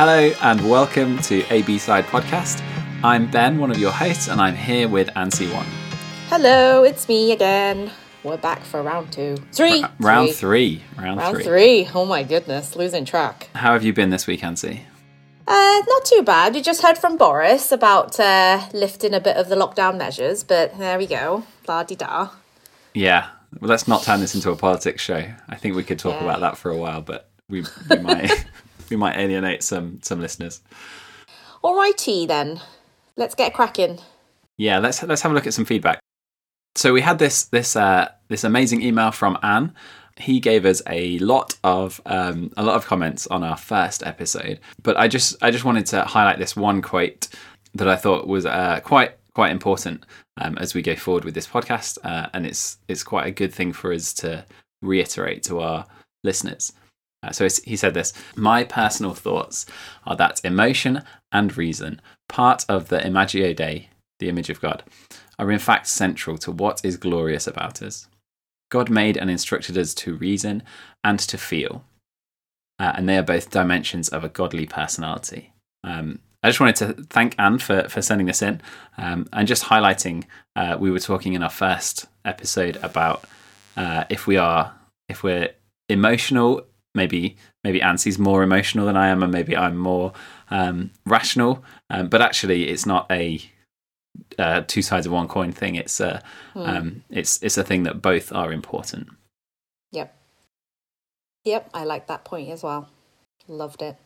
Hello and welcome to A B Side Podcast. I'm Ben, one of your hosts, and I'm here with Ansi One. Hello, it's me again. We're back for round two. Three. R- round three. Round, Round three. three. Oh my goodness, losing track. How have you been this week, Ansi? Uh, not too bad. We just heard from Boris about uh, lifting a bit of the lockdown measures, but there we go. La di da. Yeah. Well, let's not turn this into a politics show. I think we could talk Yeah. about that for a while, but we, we might we might alienate some some listeners. Alrighty then. Let's get cracking. Yeah, let's let's have a look at some feedback. So we had this this uh, this amazing email from Anne. He gave us a lot of um, a lot of comments on our first episode, but I just I just wanted to highlight this one quote that I thought was uh, quite quite important um, as we go forward with this podcast, uh, and it's it's quite a good thing for us to reiterate to our listeners. Uh, so he said this My personal thoughts are that emotion and reason, part of the Imago Dei, the image of God, are in fact central to what is glorious about us. God made and instructed us to reason and to feel, uh, and they are both dimensions of a godly personality. Um, I just wanted to thank Anne for, for sending this in um, and just highlighting. Uh, we were talking in our first episode about uh, if we are if we're emotional, maybe maybe Ansi's more emotional than I am, and maybe I'm more um, rational. Um, but actually, it's not a uh, two sides of one coin thing. It's a Hmm. um, it's it's a thing that both are important. Yep. Yep, I like that point as well. Loved it.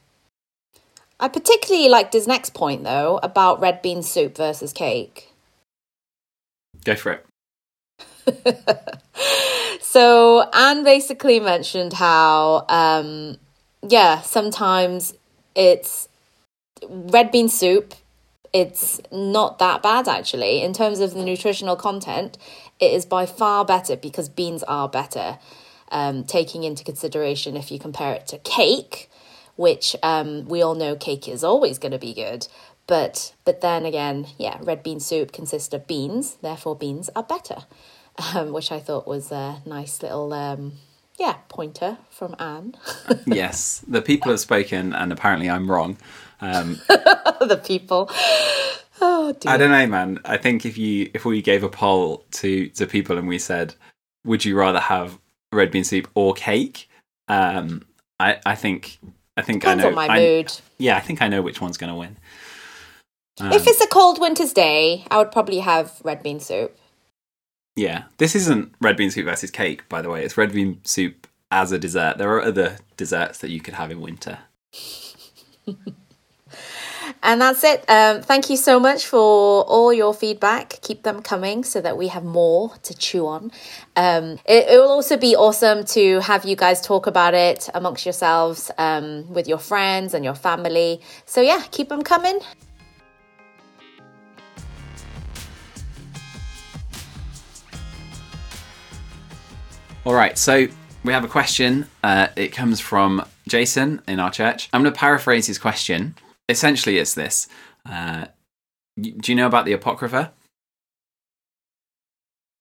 I particularly liked his next point though about red bean soup versus cake. Go for it. so Anne basically mentioned how, um, yeah, sometimes it's red bean soup. It's not that bad actually in terms of the nutritional content. It is by far better because beans are better. Um, taking into consideration if you compare it to cake, which um, we all know cake is always going to be good. But but then again, yeah, red bean soup consists of beans, therefore beans are better, um, which I thought was a nice little um, yeah pointer from Anne. yes, the people have spoken, and apparently I'm wrong. Um, the people. Oh dear. I don't know, man. I think if you if we gave a poll to to people and we said, would you rather have red bean soup or cake? Um, I I think I think Depends I know. on my I- mood. Yeah, I think I know which one's going to win. Um, if it's a cold winter's day, I would probably have red bean soup. Yeah, this isn't red bean soup versus cake, by the way. It's red bean soup as a dessert. There are other desserts that you could have in winter. And that's it. Um, thank you so much for all your feedback. Keep them coming so that we have more to chew on. Um, it, it will also be awesome to have you guys talk about it amongst yourselves um, with your friends and your family. So, yeah, keep them coming. All right, so we have a question. Uh, it comes from Jason in our church. I'm going to paraphrase his question. Essentially, it's this uh, Do you know about the Apocrypha?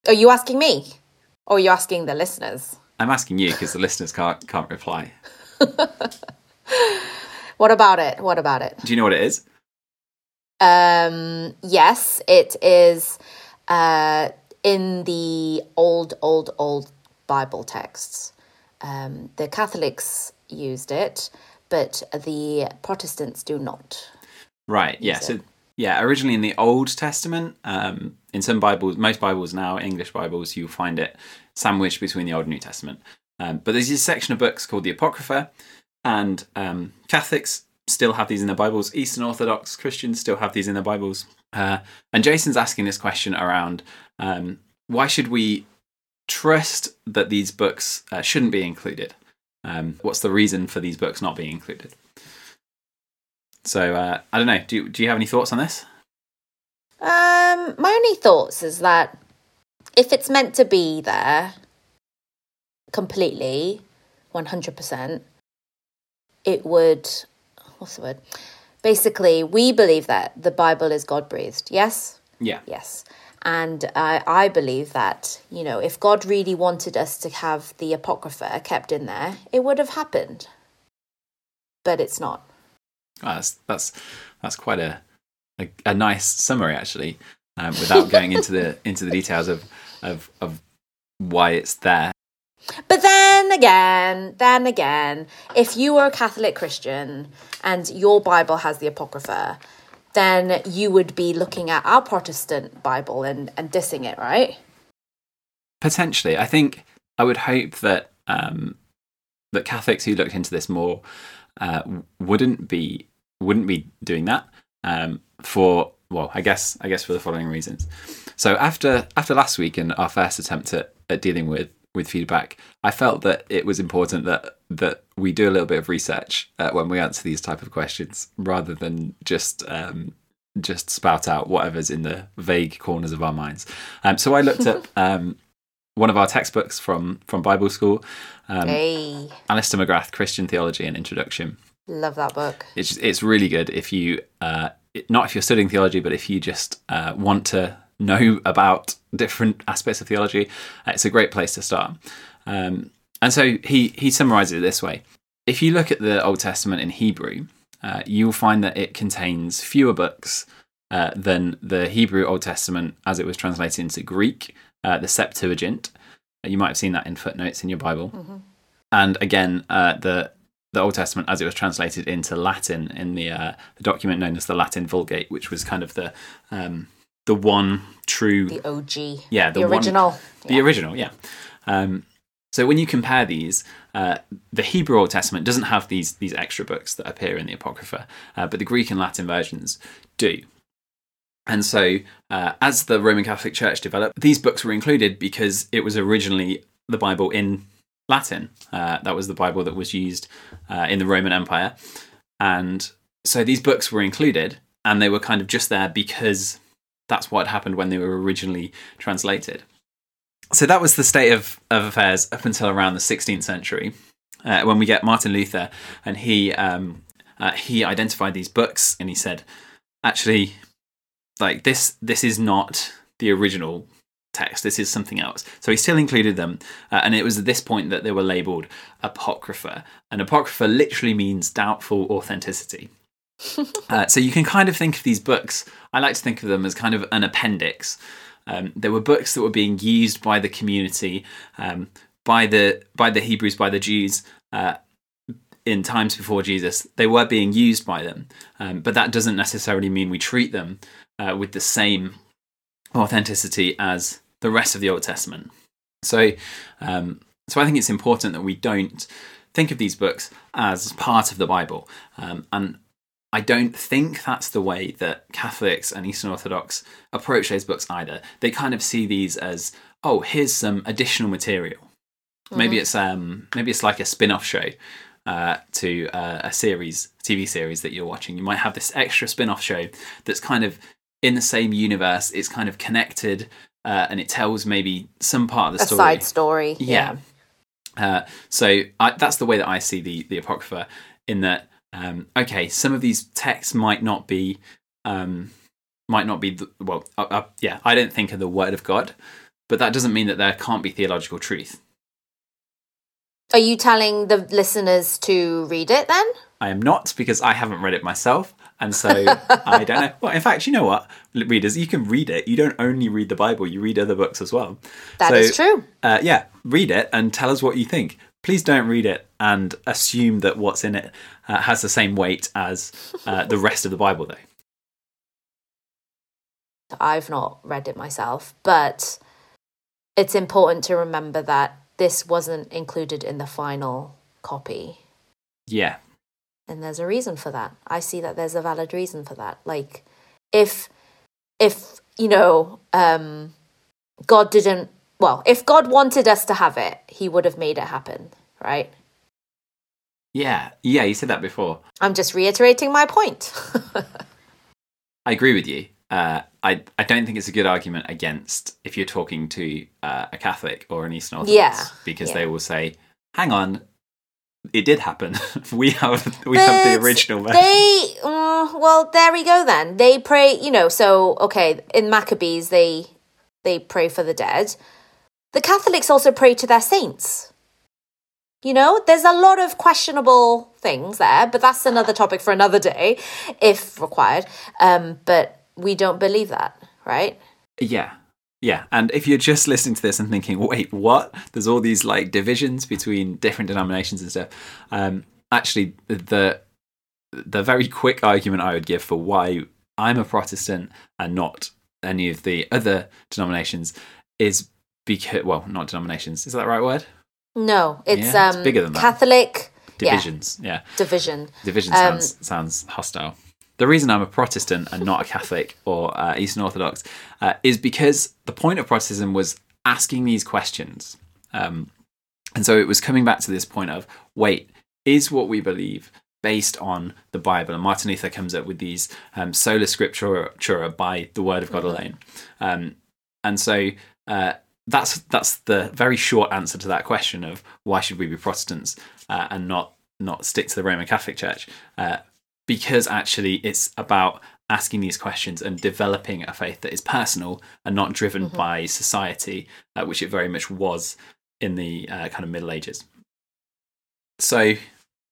Are you asking me? Or are you asking the listeners? I'm asking you because the listeners can't, can't reply. What about it? What about it? Do you know what it is? Um, yes, it is uh, in the old, old, old Bible texts. Um, the Catholics used it, but the Protestants do not. Right. Yeah. Use So yeah, originally in the Old Testament, um, in some Bibles, most Bibles now, English Bibles, you'll find it sandwiched between the Old and New Testament. Um, but there's this section of books called the Apocrypha, and um, Catholics still have these in their Bibles. Eastern Orthodox Christians still have these in their Bibles. Uh, and Jason's asking this question around um, why should we trust that these books uh, shouldn't be included? Um, what's the reason for these books not being included? So uh, I don't know. Do you, do you have any thoughts on this? Um, my only thoughts is that if it's meant to be there completely, 100%, it would, what's the word? Basically, we believe that the Bible is God breathed. Yes? Yeah. Yes. And I, I believe that, you know, if God really wanted us to have the Apocrypha kept in there, it would have happened. But it's not. Well, that's that's that's quite a a, a nice summary actually, um, without going into the into the details of of of why it's there. But then again, then again, if you were a Catholic Christian and your Bible has the Apocrypha, then you would be looking at our Protestant Bible and, and dissing it, right? Potentially, I think I would hope that um, that Catholics who looked into this more uh, wouldn't be wouldn't be doing that um, for well, I guess I guess for the following reasons. So after after last week and our first attempt at, at dealing with with feedback, I felt that it was important that that we do a little bit of research uh, when we answer these type of questions, rather than just um, just spout out whatever's in the vague corners of our minds. Um, so I looked up um, one of our textbooks from from Bible school, um, hey, Alister McGrath, Christian Theology and Introduction. love that book. It's it's really good if you uh, not if you're studying theology, but if you just uh, want to know about different aspects of theology, uh, it's a great place to start. Um, and so he he summarizes it this way: If you look at the Old Testament in Hebrew, uh, you will find that it contains fewer books uh, than the Hebrew Old Testament as it was translated into Greek, uh, the Septuagint. Uh, You might have seen that in footnotes in your Bible. And again, uh, the the Old Testament as it was translated into Latin in the uh, the document known as the Latin Vulgate, which was kind of the um, the one true The OG. yeah The, one- original. the original, yeah. Um, so when you compare these, uh, the Hebrew Old Testament doesn't have these these extra books that appear in the Apocrypha, uh, but the Greek and Latin versions do. And so, uh, as the Roman Catholic Church developed, these books were included because it was originally the Bible in Latin. Uh, that was the Bible that was used uh, in the Roman Empire, and so these books were included, and they were kind of just there because that's what happened when they were originally translated so that was the state of, of affairs up until around the 16th century, uh, when we get Martin Luther, and he um, uh, he identified these books, and he said, actually, like this this is not the original text. This is something else. So he still included them, uh, and it was at this point that they were labelled apocrypha. And apocrypha literally means doubtful authenticity. Uh, so you can kind of think of these books. I like to think of them as kind of an appendix. Um, there were books that were being used by the community, um, by the by the Hebrews, by the Jews uh, in times before Jesus. They were being used by them, um, but that doesn't necessarily mean we treat them uh, with the same authenticity as the rest of the Old Testament. So, um, so I think it's important that we don't think of these books as part of the Bible, um, and I don't think that's the way that Catholics and Eastern Orthodox approach those books either. They kind of see these as, oh, here's some additional material. Maybe it's um, maybe it's like a spin-off show uh, to uh, a series, TV series that you're watching. You might have this extra spin-off show that's kind of in the same universe. It's kind of connected, uh, and it tells maybe some part of the story. A story. side story. Yeah. Uh, so I, that's the way that I see the the apocrypha. In that, um, okay, some of these texts might not be, um, might not be the, well. Uh, uh, yeah, I don't think are the word of God, but that doesn't mean that there can't be theological truth. Are you telling the listeners to read it then? I am not because I haven't read it myself, and so I don't know. Well, in fact, you know what, readers, you can read it. You don't only read the Bible; you read other books as well. That So, is true. Uh, yeah, read it and tell us what you think. Please don't read it and assume that what's in it uh, has the same weight as uh, the rest of the Bible, though. I've not read it myself, but it's important to remember that this wasn't included in the final copy. Yeah, And there's a reason for that. I see that there's a valid reason for that. Like if if, you know, um God didn't well, if God wanted us to have it, he would have made it happen, right? Yeah, yeah. You said that before. I'm just reiterating my point. I agree with you. Uh, I I don't think it's a good argument against if you're talking to uh, a Catholic or an Eastern Orthodox, Yeah, because yeah. they will say, "Hang on, it did happen. we have we have the original version." They, uh, well, there we go then. They pray, you know. So okay, in Maccabees, they they pray for the dead. The Catholics also pray to their saints. You know, there's a lot of questionable things there, but that's another topic for another day, if required. Um, but we don't believe that, right? Yeah. Yeah, and if you're just listening to this and thinking, "Wait, what?" There's all these like divisions between different denominations and stuff. Um, actually, the the very quick argument I would give for why I'm a Protestant and not any of the other denominations is because, well, not denominations. Is that the right word? No, it's, Yeah, it's um, bigger than that. Catholic Divisions. Yeah, Yeah, division. division Um, sounds sounds hostile. The reason I'm a Protestant and not a Catholic or uh, Eastern Orthodox uh, is because the point of Protestantism was asking these questions, um, and so it was coming back to this point of wait, is what we believe based on the Bible? And Martin Luther comes up with these um, sola scriptura by the Word of God alone, um, and so. Uh, that's that's the very short answer to that question of why should we be Protestants uh, and not not stick to the Roman Catholic Church uh, because actually it's about asking these questions and developing a faith that is personal and not driven by society, uh, which it very much was in the uh, kind of Middle Ages. So,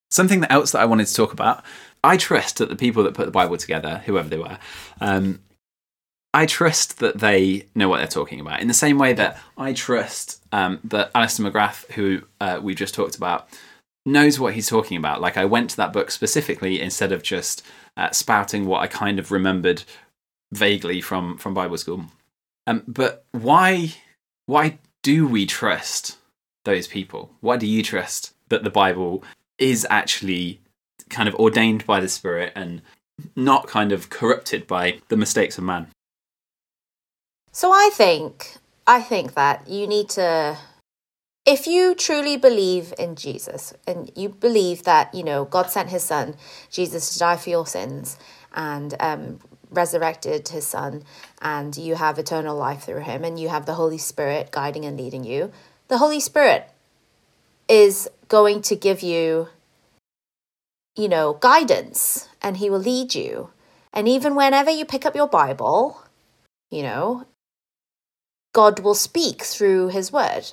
something else that I wanted to talk about, I trust that the people that put the Bible together, whoever they were, um, I trust that they know what they're talking about. In the same way that I trust um, that Alister McGrath, who uh, we just talked about, knows what he's talking about. Like I went to that book specifically instead of just uh, spouting what I kind of remembered vaguely from from Bible school. Um, but why why do we trust those people? Why do you trust that the Bible is actually kind of ordained by the Spirit and not kind of corrupted by the mistakes of man? So I think I think that you need to if you truly believe in Jesus and you believe that, you know, God sent his son, Jesus, to die for your sins and um, resurrected his son, and you have eternal life through him, and you have the Holy Spirit guiding and leading you, the Holy Spirit is going to give you, you know, guidance and he will lead you. And even whenever you pick up your Bible, you know, God will speak through his word.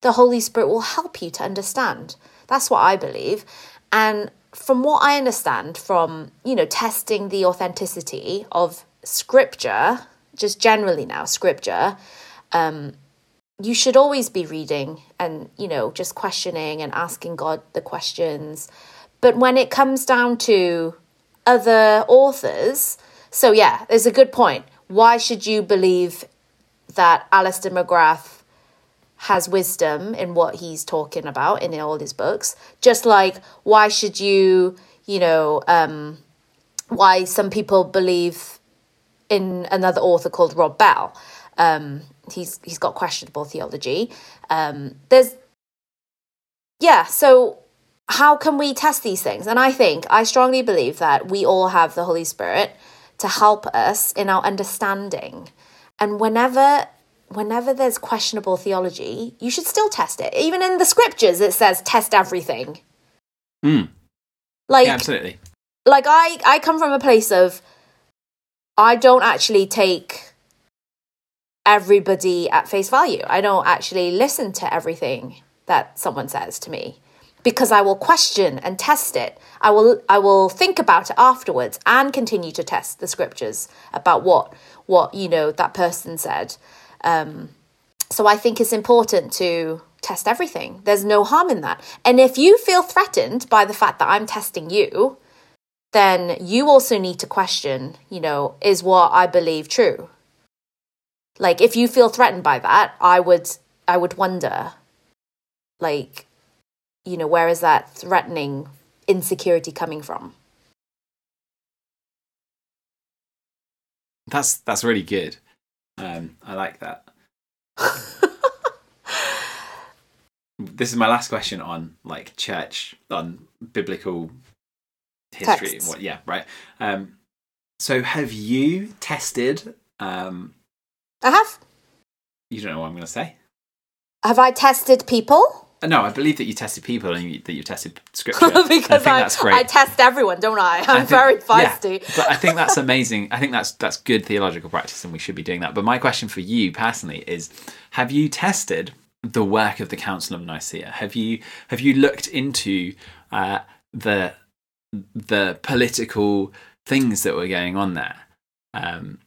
The Holy Spirit will help you to understand. That's what I believe. And from what I understand from, you know, testing the authenticity of scripture, just generally now, scripture, um, you should always be reading and, you know, just questioning and asking God the questions. But when it comes down to other authors, so yeah, there's a good point. Why should you believe that Alister McGrath has wisdom in what he's talking about in all his books. Just like why should you, you know, um, why some people believe in another author called Rob Bell. Um, he's he's got questionable theology. Um, there's yeah, so how can we test these things? And I think I strongly believe that we all have the Holy Spirit to help us in our understanding. And whenever whenever there's questionable theology, you should still test it. Even in the scriptures, it says test everything. Mm. Like, Yeah, absolutely. like I, I come from a place of I don't actually take everybody at face value. I don't actually listen to everything that someone says to me because I will question and test it. I will I will think about it afterwards and continue to test the scriptures about what what you know that person said. Um, so I think it's important to test everything. There's no harm in that. And if you feel threatened by the fact that I'm testing you, then you also need to question, you know, is what I believe true? Like if you feel threatened by that, I would I would wonder like you know, where is that threatening insecurity coming from? That's that's really good. Um, I like that. this is my last question on like church on biblical history. Texts. What? Yeah, right. Um, so have you tested? Um, I have you don't know what I'm going to say. have I tested people? Uh, No, I believe that you tested people and you, that you tested scripture. I think because I, that's great. I test everyone, don't I? I'm I think- very yeah, feisty. but I think that's amazing. I think that's that's good theological practice, and we should be doing that. But my question for you personally is: Have you tested the work of the Council of Nicaea? Have you have you looked into uh, the the political things that were going on there, um,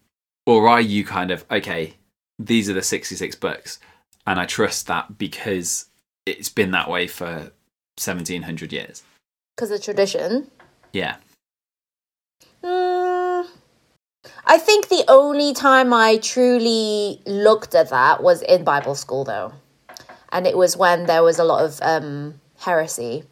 or are you kind of okay? These are the sixty six books, and I trust that because it's been that way for seventeen hundred years. Because of tradition. Yeah. Mm, I think the only time I truly looked at that was in Bible school, though. And it was when there was a lot of um, heresy.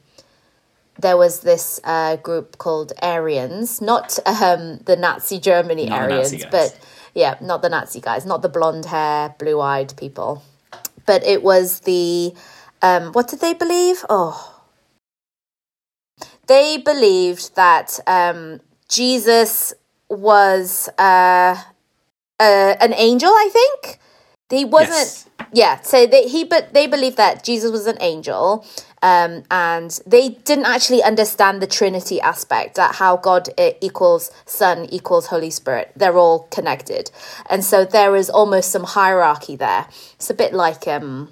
There was this uh, group called Arians, not um, the Nazi Germany Not Aryans, Nazi but yeah, not the Nazi guys, not the blonde hair, blue eyed people. But it was the, um, what did they believe? Oh, they believed that um, Jesus was uh, uh, an angel. I think he wasn't. Yes. Yeah, so they he but they believed that Jesus was an angel, um, and they didn't actually understand the Trinity aspect that how God uh, equals Son equals Holy Spirit. They're all connected, and so there is almost some hierarchy there. It's a bit like um,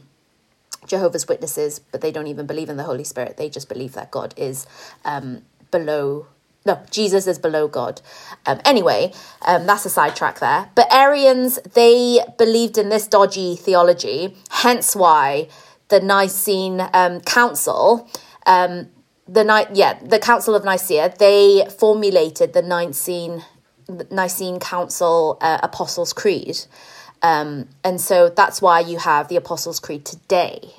Jehovah's Witnesses, but they don't even believe in the Holy Spirit. They just believe that God is um, below. No, Jesus is below God. Um, anyway, um, that's a sidetrack there. But Arians, they believed in this dodgy theology, hence why the Nicene um, Council, um, the Ni- yeah, the Council of Nicaea, they formulated the Nicene Nicene Council uh, Apostles' Creed. Um, and so that's why you have the Apostles' Creed today.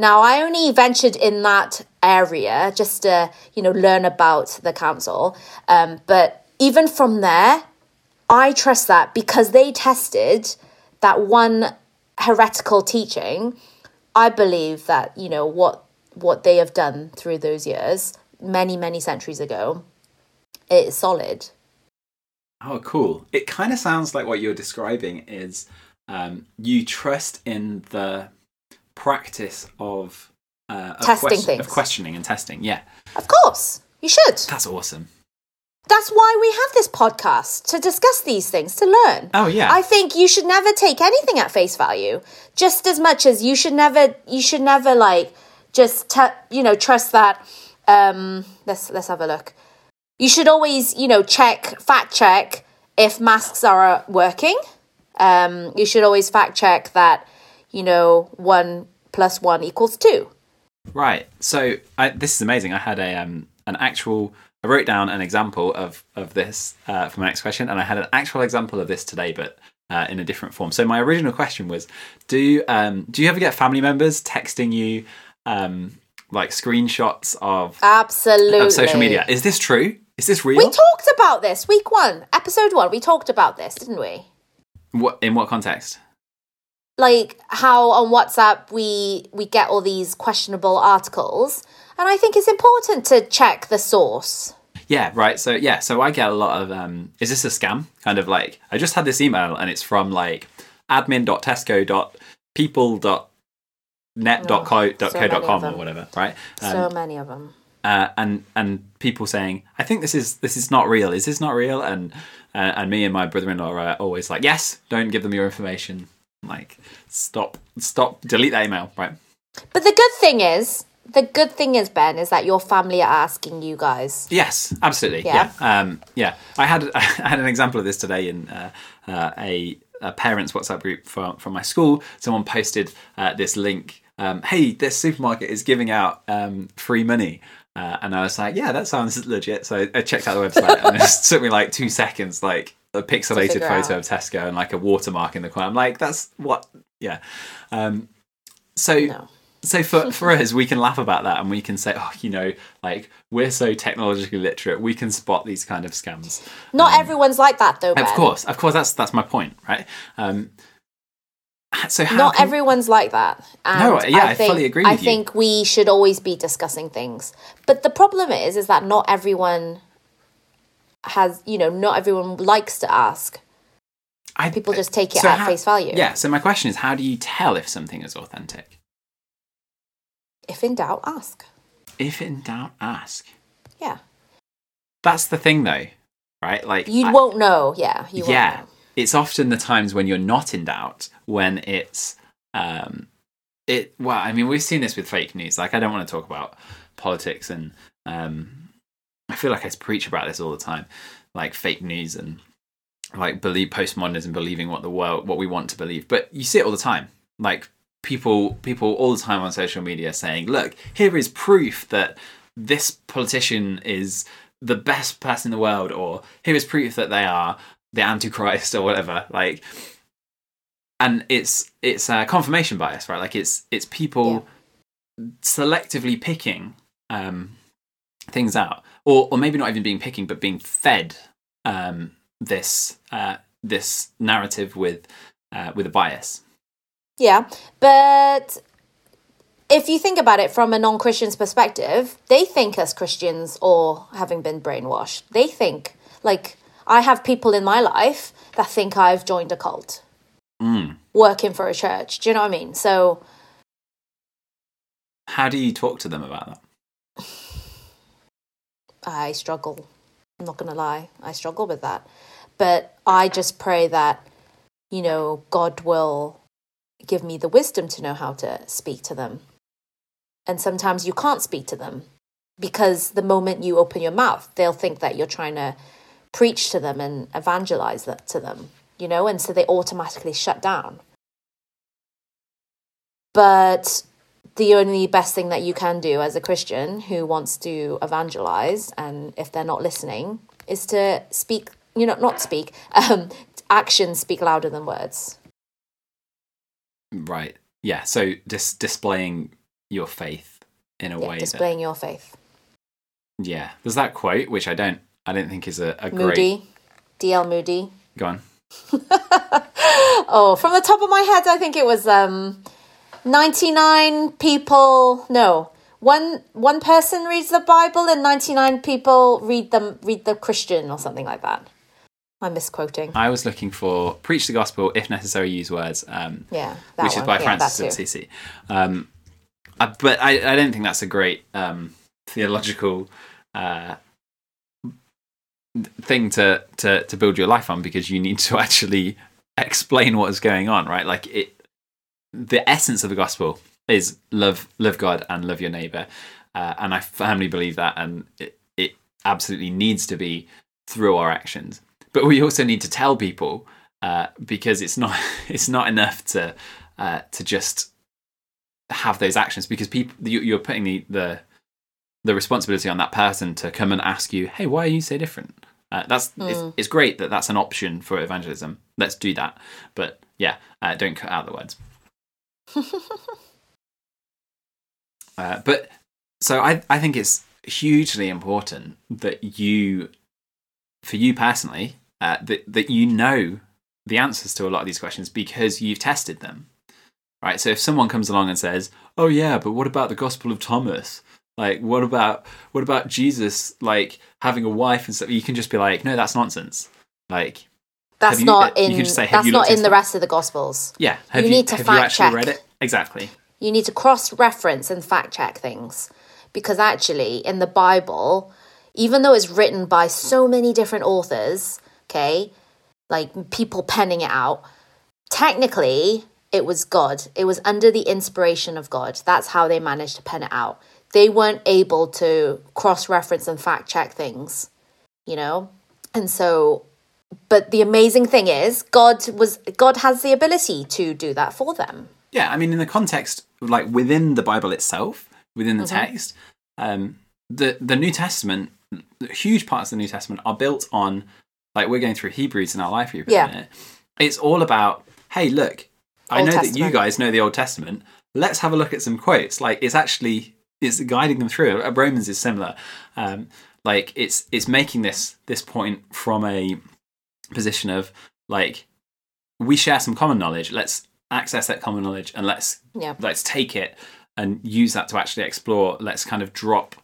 Now, I only ventured in that area just to, you know, learn about the council. Um, but even from there, I trust that because they tested that one heretical teaching. I believe that, you know, what what they have done through those years, many, many centuries ago, it's solid. Oh, cool. It kind of sounds like what you're describing is um, you trust in the practice of, uh, of, Testing things. of questioning and testing. Yeah, Of course, you should. that's awesome. That's why we have this podcast to discuss these things, to learn. Oh, yeah. I think you should never take anything at face value, just as much as you should never, you should never like just, te- you know, trust that. Um, let's let's have a look. You should always, you know, check, fact check if masks are uh, working. Um, you should always fact check that, you know, one plus one equals two. Right. So I, this is amazing. I had a um, an actual. I wrote down an example of of this uh, for my next question, and I had an actual example of this today, but uh, in a different form. So my original question was: Do um, do you ever get family members texting you um, like screenshots of, Absolutely. of social media? Is this true? Is this real? We talked about this week one, episode one. We talked about this, didn't we? what in what context? Like how on WhatsApp we we get all these questionable articles, and I think it's important to check the source. Yeah, right. So yeah, so I get a lot of um is this a scam? Kind of like I just had this email and it's from like admin.tesco.people.net.co.co.com them. or whatever, right? Um, so many of them. uh, and and people saying, "I think this is this is not real. Is this not real?" And uh, and me and my brother-in-law are always like, "Yes, don't give them your information. Like, stop, stop, delete that email." Right? But the good thing is, the good thing is, Ben, is that your family are asking you guys. Yes, absolutely. Yeah. Yeah. Um, yeah. I had I had an example of this today in uh, uh, a, a parents WhatsApp group from from my school. Someone posted uh, this link. Um, hey, this supermarket is giving out um, free money. Uh, and I was like, yeah, that sounds legit. So I checked out the website, and it took me like two seconds, like a pixelated photo out. of Tesco and like a watermark in the corner. I'm like, that's what, yeah. Um, so No. so for, for us we can laugh about that and we can say oh you know like we're so technologically literate we can spot these kind of scams Not everyone's like that, though. Ben. of course of course that's that's my point right um so Not can- everyone's like that. And No, yeah, I think, fully agree I you. think we should always be discussing things. But the problem is, is that not everyone has, you know, not everyone likes to ask. I, People just take it so at how- face value. yeah so my question is how do you tell if something is authentic If in doubt, ask. if in doubt ask Yeah. that's the thing though right like You I- won't know. Yeah. You won't yeah know. it's often the times when you're not in doubt when it's um it well i mean we've seen this with fake news like i don't want to talk about politics and um, I feel like I preach about this all the time, like fake news and like believe postmodernism, believing what the world what we want to believe. But you see it all the time, like people people all the time on social media saying, "Look, here is proof that this politician is the best person in the world," or here is proof that they are the antichrist or whatever. Like, and it's it's a confirmation bias, right? Like it's it's people yeah. selectively picking um, things out, or or maybe not even being picking, but being fed um, this uh, this narrative with uh, with a bias. Yeah, but if you think about it from a non Christian's perspective, they think as Christians or having been brainwashed. They think, like, I have people in my life that think I've joined a cult, mm. working for a church. Do you know what I mean? So, how do you talk to them about that? I struggle. I'm not going to lie. I struggle with that. But I just pray that, you know, God will give me the wisdom to know how to speak to them. And sometimes you can't speak to them because the moment you open your mouth, they'll think that you're trying to preach to them and evangelize that to them, you know, and so they automatically shut down. But the only best thing that you can do as a Christian who wants to evangelize, and if they're not listening, is to speak you know, not speak, um, actions speak louder than words. Right. Yeah. So dis- displaying your faith in a yeah, way. Displaying that... your faith. Yeah. There's that quote, which I don't, I don't think is a, a Moody, great. D.L. Moody. Go on. oh, from the top of my head, I think it was um, 99 people. No, one one person reads the Bible and 99 people read them read the Christian or something like that. I'm misquoting. I was looking for preach the gospel, if necessary, use words. Um, yeah, which one. is by yeah, Francis of Assisi. Um, uh, but I, I don't think that's a great um, theological uh, thing to, to to build your life on because you need to actually explain what is going on, right? Like it, the essence of the gospel is love love God and love your neighbor, uh, and I firmly believe that, and it, it absolutely needs to be through our actions but we also need to tell people uh, because it's not it's not enough to uh, to just have those actions because people you, are putting the, the the responsibility on that person to come and ask you, hey, why are you so different? Uh, that's mm. it's, it's, great that that's an option for evangelism. Let's do that, but yeah, uh, don't cut out the words. Uh, but so I I think it's hugely important that you, for you personally, uh, that that you know the answers to a lot of these questions because you've tested them, right? So if someone comes along and says, "Oh yeah, but what about the Gospel of Thomas?" Like, what about what about Jesus like having a wife and stuff? You can just be like, "No, that's nonsense." Like, that's you, not in. You say, that's not in the rest of the Gospels. Yeah, have you, you need to fact check. Read it exactly. You need to cross reference and fact check things because actually, in the Bible, even though it's written by so many different authors, okay? Like people penning it out. Technically, it was God. It was under the inspiration of God. That's how they managed to pen it out. They weren't able to cross reference and fact check things, you know? And so but the amazing thing is God was God has the ability to do that for them. Yeah, I mean in the context like within the Bible itself, within the mm-hmm. text, um the the New Testament huge parts of the New Testament are built on like we're going through Hebrews in our life group. Yeah. It's all about, hey, look, I know Testament. that you guys know the Old Testament. Let's have a look at some quotes. Like it's actually it's guiding them through. Uh, Romans is similar. Um, like it's it's making this this point from a position of like we share some common knowledge. Let's access that common knowledge and let's yeah. let's take it and use that to actually explore. Let's kind of drop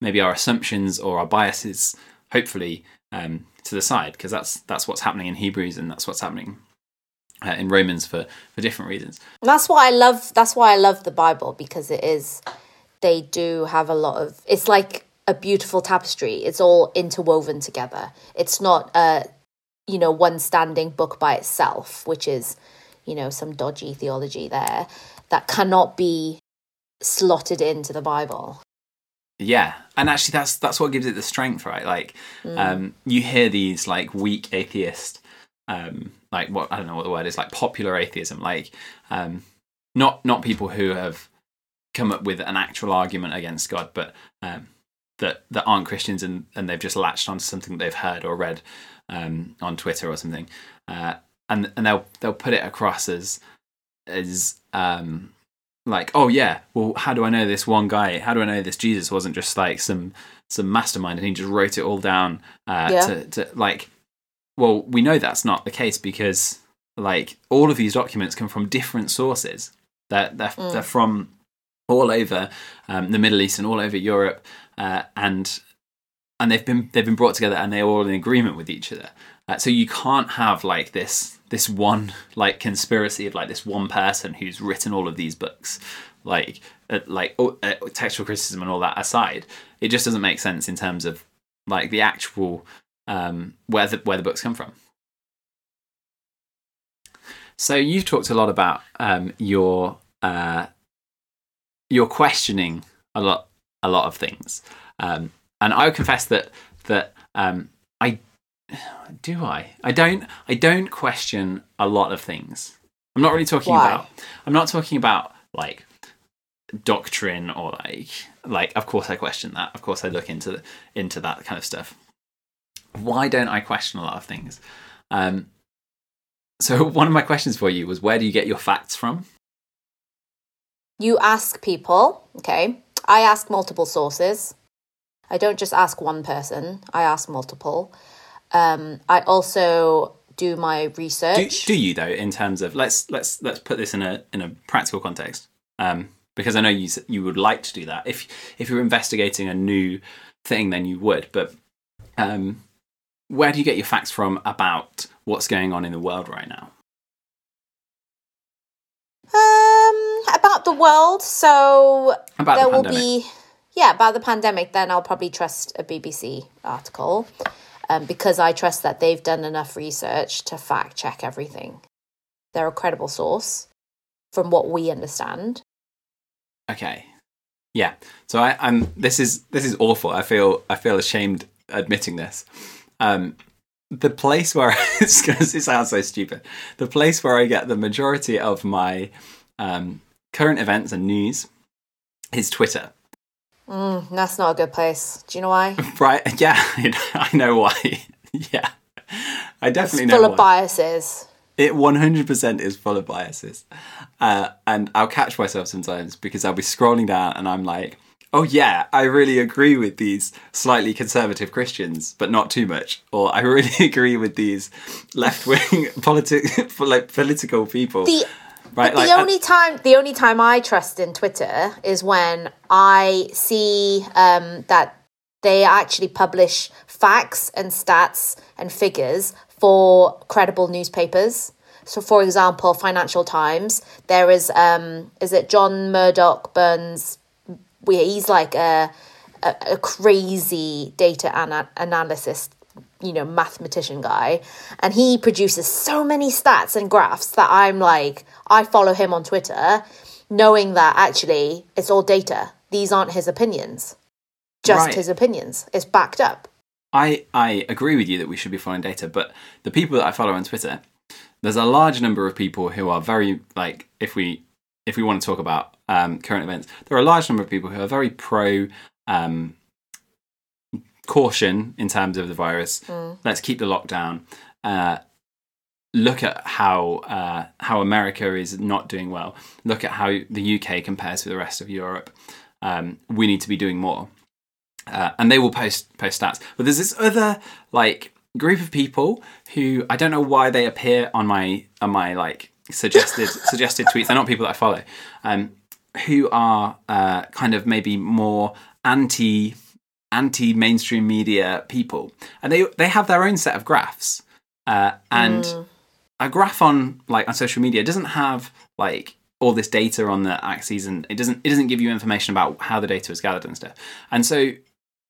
maybe our assumptions or our biases, hopefully, um, to the side because that's that's what's happening in Hebrews and that's what's happening uh, in Romans for for different reasons. That's why I love. That's why I love the Bible because it is. They do have a lot of. It's like a beautiful tapestry. It's all interwoven together. It's not a, you know, one standing book by itself, which is, you know, some dodgy theology there that cannot be slotted into the Bible. yeah, and actually that's that's what gives it the strength, right? Like um, you hear these like weak atheist, um, like what I don't know what the word is, like popular atheism, like um, not not people who have come up with an actual argument against God, but um, that that aren't Christians and and they've just latched onto something that they've heard or read um, on Twitter or something, uh, and and they'll they'll put it across as as um, like oh yeah well how do i know this one guy how do i know this jesus wasn't just like some some mastermind and he just wrote it all down uh Yeah. to, to like well we know that's not the case because like all of these documents come from different sources they're they're, Mm. they're from all over um, the middle east and all over europe uh, and and they've been they've been brought together and they're all in agreement with each other. Uh, so you can't have like this this one like conspiracy of like this one person who's written all of these books. Like uh, like oh, uh, textual criticism and all that aside it just doesn't make sense in terms of like the actual um where the where the books come from. So you've talked a lot about um your uh you're questioning a lot a lot of things. Um and i confess that that um i do I? I don't. I don't question a lot of things. I'm not really talking Why? about. I'm not talking about like doctrine or like like. Of course, I question that. Of course, I look into the, into that kind of stuff. Why don't I question a lot of things? Um, so one of my questions for you was, where do you get your facts from? You ask people, okay? I ask multiple sources. I don't just ask one person, I ask multiple. Um, I also do my research. do you though? In terms of let's let's let's put this in a in a practical context. Um, because I know you you would like to do that. If if you're investigating a new thing, then you would. But um, where do you get your facts from about what's going on in the world right now? Um, about the world. So About there the will be, yeah, about the pandemic. Then I'll probably trust a BBC article, um, because I trust that they've done enough research to fact check everything. They're a credible source, from what we understand. Okay. Yeah. So I, I'm. This is this is awful. I feel I feel ashamed admitting this. Um, the place where it's going to sound so stupid. The place where I get the majority of my um, current events and news is Twitter. Mm, that's not a good place. Do you know why? Right? Yeah, I know why. yeah, I definitely it's know full why. of biases. It 100% is full of biases. Uh, and I'll catch myself sometimes because I'll be scrolling down and I'm like, oh, yeah, I really agree with these slightly conservative Christians, but not too much. Or I really agree with these left wing politi- like, political people. The right? the like, uh, only time the only time I trust in Twitter is when I see um, that they actually publish facts and stats and figures for credible newspapers. So, for example, Financial Times. There is um, is it John Murdoch Burns? We he's like a a, a crazy data ana- analysis you know mathematician guy and he produces so many stats and graphs that i'm like i follow him on twitter knowing that actually it's all data these aren't his opinions just Right. his opinions it's backed up I, I agree with you that we should be following data, but the people that I follow on Twitter, there's a large number of people who are very like if we if we want to talk about um, current events, there are a large number of people who are very pro um, caution in terms of the virus. Let's keep the lockdown. Uh, look at how uh, how America is not doing well. Look at how the UK compares to the rest of Europe. Um, we need to be doing more uh, and they will post post stats. But there's this other like group of people who I don't know why they appear on my on my like suggested suggested tweets. They're not people that I follow, um, who are uh, kind of maybe more anti anti mainstream media people, and they they have their own set of graphs, uh, and a graph on like on social media doesn't have like all this data on the axes and it doesn't it doesn't give you information about how the data was gathered and stuff. And so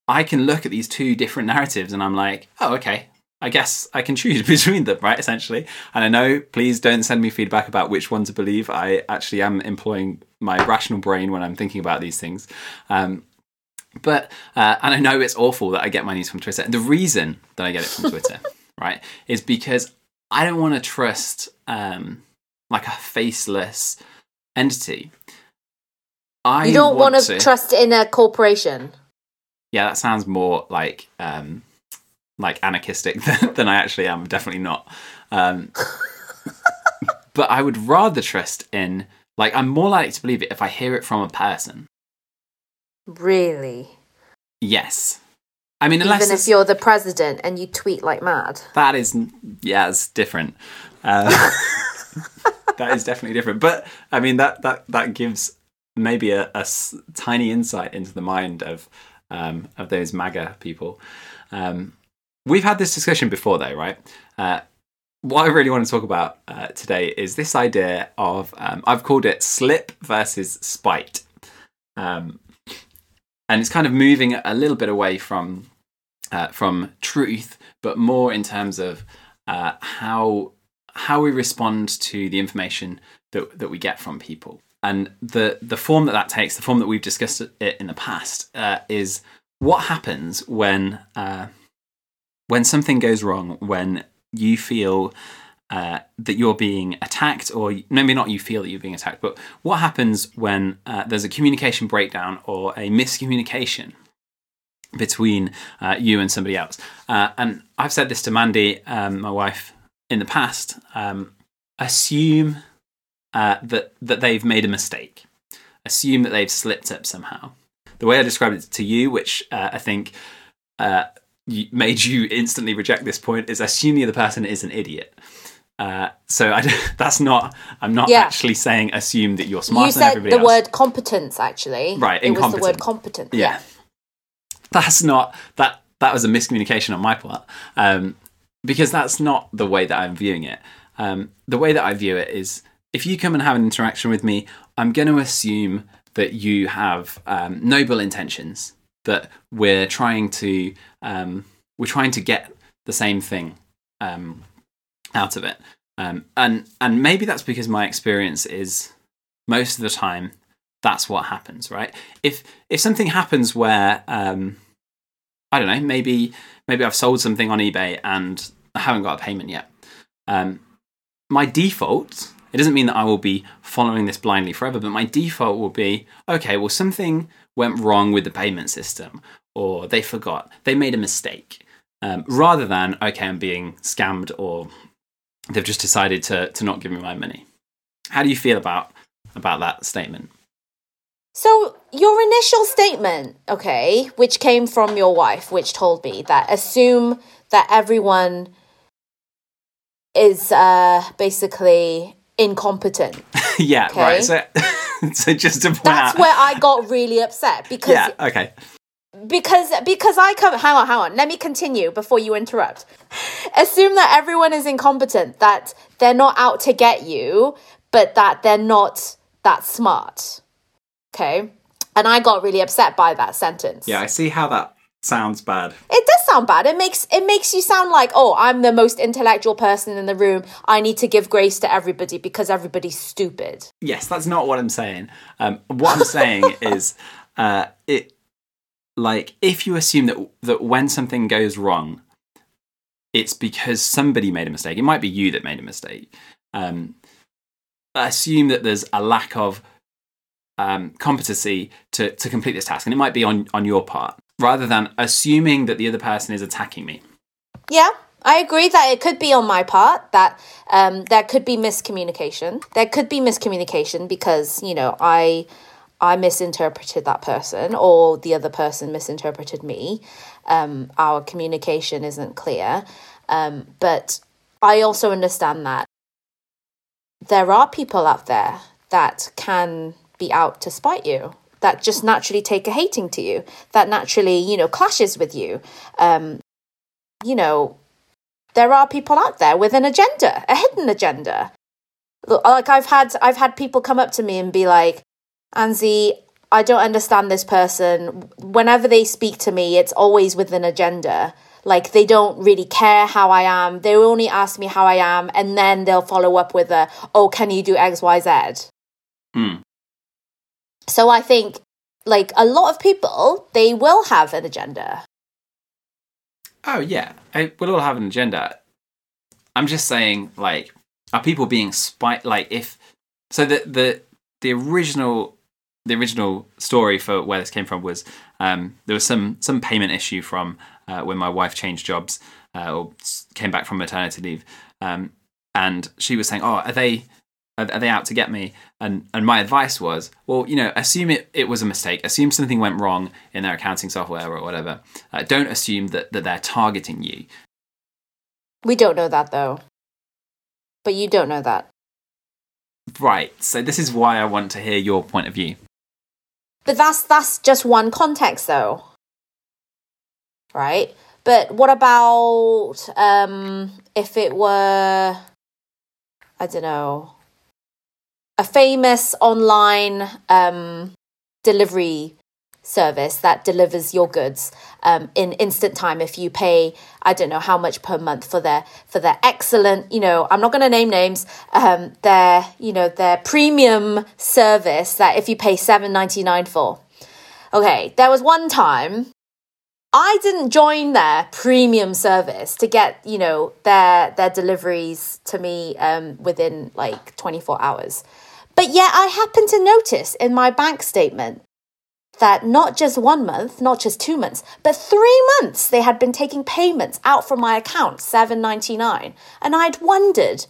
i can look at these two different narratives and i'm like oh okay. I guess i can choose between them right essentially. And i know please don't send me feedback about which one to believe. I actually am employing my rational brain when i'm thinking about these things. Um, But uh, and I know it's awful that I get my news from Twitter. The reason that I get it from Twitter, right, is because I don't want to trust um, like a faceless entity. I You don't want want to trust in a corporation. Yeah, that sounds more like um, like anarchistic than, than I actually am. Definitely not. Um, but I would rather trust in like I'm more likely to believe it if I hear it from a person. Really? Yes. I mean, unless Even if you're the president and you tweet like mad. that is yeah, it's different. Uh, that is definitely different. But I mean, that that that gives maybe a, a s- tiny insight into the mind of um, of those MAGA people. Um, we've had this discussion before, though, right? Uh, what I really want to talk about uh, today is this idea of um, I've called it slip versus spite. Um, and it's kind of moving a little bit away from uh, from truth, but more in terms of uh, how how we respond to the information that that we get from people. And the the form that that takes, the form that we've discussed it in the past, uh, is what happens when uh, when something goes wrong, when you feel uh, that you're being attacked, or maybe not you feel that you're being attacked, but what happens when uh, there's a communication breakdown or a miscommunication between uh, you and somebody else? Uh, and I've said this to Mandy, um, my wife, in the past. Um, assume uh, that that they've made a mistake. Assume that they've slipped up somehow. The way I described it to you, which uh, I think made you instantly reject this point, is assume the other person is an idiot. Uh, so I, don't- that's not. I'm not Yeah. actually saying assume that you're smarter you than said everybody the else. word competence, actually. Right, It was the word competent. yeah. That's not that. That was a miscommunication on my part, um, because that's not the way that I'm viewing it. Um, the way that I view it is, if you come and have an interaction with me, I'm going to assume that you have um, noble intentions. That we're trying to um, we're trying to get the same thing um, out of it, um, and and maybe that's because my experience is most of the time that's what happens, right? If if something happens where um, I don't know, maybe maybe I've sold something on eBay and I haven't got a payment yet. Um, my default, it doesn't mean that I will be following this blindly forever, but my default will be okay. Well, something went wrong with the payment system, or they forgot, they made a mistake, um, rather than okay, I'm being scammed, or they've just decided to to not give me my money. How do you feel about about that statement? So, your initial statement, okay, which came from your wife, which told me that assume that everyone is uh, basically incompetent. yeah, Okay. right. So, so just to point That's out, where I got really upset because yeah, okay, because because I come hang on hang on. Let me continue before you interrupt. Assume that everyone is incompetent that they're not out to get you but that they're not that smart. Okay? And I got really upset by that sentence. Yeah, I see how that sounds bad. it does sound bad. It makes it makes you sound like oh I'm the most intellectual person in the room. I need to give grace to everybody because everybody's stupid. Yes, that's not what I'm saying. Um, what I'm saying is, uh, it like if you assume that that when something goes wrong, it's because somebody made a mistake. It might be you that made a mistake. Um, assume that there's a lack of um, competency to, to complete this task, and it might be on on your part, rather than assuming that the other person is attacking me. Yeah, I agree that it could be on my part that um, there could be miscommunication. There could be miscommunication because you know I I misinterpreted that person or the other person misinterpreted me. Um, our communication isn't clear, um, but I also understand that there are people out there that can be out to spite you. That just naturally take a hating to you. That naturally, you know, clashes with you. Um, you know, there are people out there with an agenda, a hidden agenda. Like I've had I've had people come up to me and be like, Anzi, I don't understand this person. Whenever they speak to me, it's always with an agenda. Like they don't really care how I am. They only ask me how I am, and then they'll follow up with a, "Oh, can you do X, Y, Z?" Hmm. So I think like a lot of people, they will have an agenda. Oh yeah, I, we'll all have an agenda. I'm just saying, like, are people being spite? Like, if so, the the the original the original story for where this came from was um, there was some some payment issue from uh, when my wife changed jobs uh, or came back from maternity leave, um, and she was saying, "Oh, are they are, are they out to get me?" And and my advice was, well, you know, assume it, it was a mistake. Assume something went wrong in their accounting software or whatever. Uh, don't assume that that they're targeting you. We don't know that though. But you don't know that. Right. So this is why I want to hear your point of view. But that's that's just one context though. Right? But what about um if it were I don't know a famous online um delivery service that delivers your goods um, in instant time. If you pay i don't know how much per month for their for their excellent you know i'm not going to name names um, their you know their premium service that if you pay 7.99 for. Okay there was one time i didn't join their premium service to get you know their their deliveries to me um, within like 24 hours. But yet i happened to notice in my bank statement that not just one month, not just two months, but three months they had been taking payments out from my account, seven ninety nine, and I'd wondered.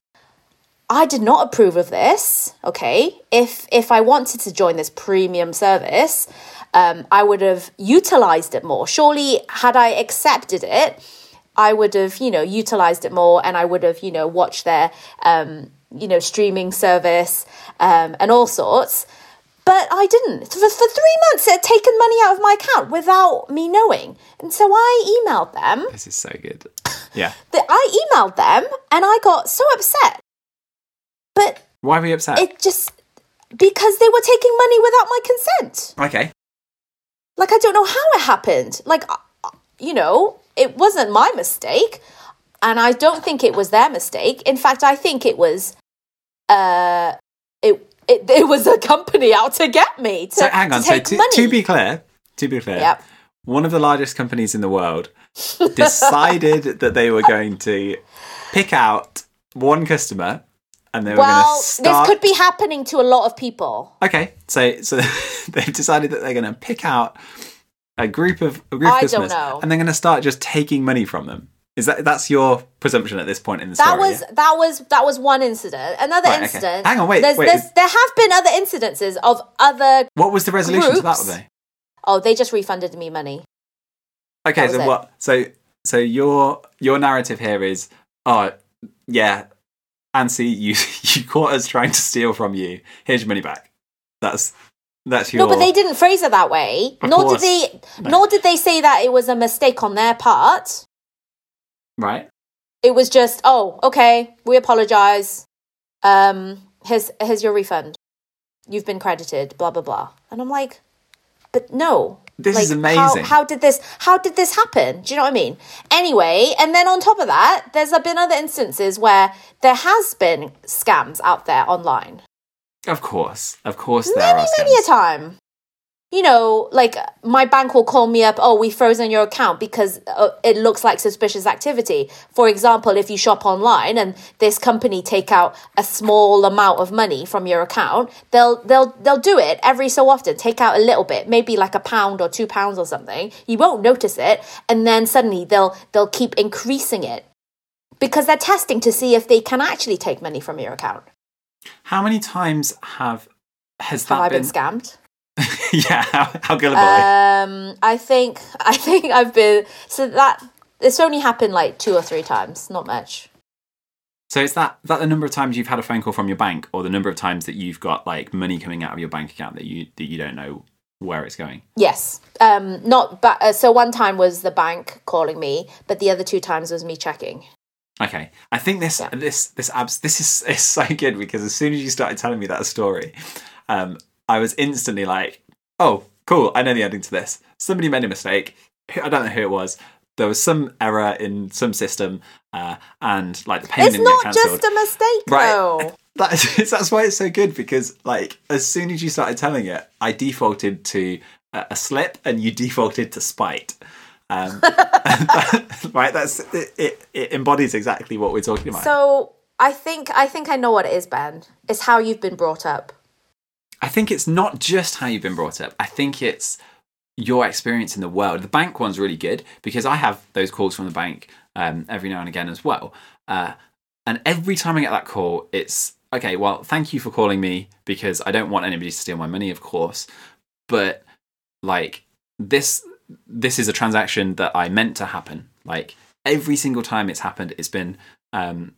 I did not approve of this. Okay, if if I wanted to join this premium service, um, I would have utilized it more. Surely, had I accepted it, I would have you know utilized it more, and I would have you know watched their um, you know streaming service um, and all sorts. But I didn't. For, for three months, it had taken money out of my account without me knowing. And so I emailed them. This is so good. Yeah. That I emailed them and I got so upset. But Why were you upset? it just because they were taking money without my consent. okay. Like I don't know how it happened. Like uh, you know, it wasn't my mistake, and I don't think it was their mistake. In fact, I think it was uh it it, it was a company out to get me to, So hang on. to So to, money. to be clear, to be clear, Yep. one of the largest companies in the world decided that they were going to pick out one customer and they were well, going to start. this could be happening to a lot of people. Okay, so so they've decided that they're going to pick out a group of a group I of don't customers know. and they're going to start just taking money from them. Is that that's your presumption at this point in the That story? was yeah? that was that was one incident. Another Right, okay. incident. Hang on, wait, There's, wait, there's, there have been other incidences of other. What was the resolution to that groups. though? Oh, they just refunded me money. Okay, so it. what? So so your your narrative here is, oh yeah, Ansi, you you caught us trying to steal from you. Here's your money back. That's that's your. No, but they didn't phrase it that way. Of nor course. did they. No. Nor did they say that it was a mistake on their part. Right. It was just, oh, okay, we apologize. Um, here's here's your refund. You've been credited. Blah blah blah. And I'm like, but no. This like, is how- amazing. How, did this? How did this happen? Do you know what I mean? Anyway, and then on top of that, there's been other instances where there has been scams out there online. Of course, of course, there many, are many a time. You know, like my bank will call me up, oh, we frozen your account because uh, it looks like suspicious activity. For example, if you shop online and this company take out a small amount of money from your account, they'll they'll they'll do it every so often, take out a little bit, maybe like a pound or 2 pounds or something. You won't notice it, and then suddenly they'll they'll keep increasing it because they're testing to see if they can actually take money from your account. How many times have has Have that I been? been scammed? yeah, how, how gullible. Um, I think I think I've been so that it's only happened like two or three times, not much. So is that that the number of times you've had a phone call from your bank, or the number of times that you've got like money coming out of your bank account that you that you don't know where it's going? Yes, um, not but uh, so one time was the bank calling me, but the other two times was me checking. Okay, I think this Yeah. this this abs this is is so good because as soon as you started telling me that story, um, I was instantly like, oh, cool, I know the ending to this. Somebody made a mistake. I don't know who it was. There was some error in some system, uh, and like the payment It's get just a mistake, Right. though. That is, that's why it's so good because like as soon as you started telling it, I defaulted to a, a slip and you defaulted to spite. Um, right, that's it, it, it. embodies exactly what we're talking about. So I think I think I know what it is, Ben. It's how you've been brought up. I think it's not just how you've been brought up. I think it's your experience in the world. The bank one's really good because I have those calls from the bank um, every now and again as well. Uh, and every time I get that call, it's okay. Well, thank you for calling me because I don't want anybody to steal my money, of course. But like this, this is a transaction that I meant to happen. Like every single time it's happened, it's been um,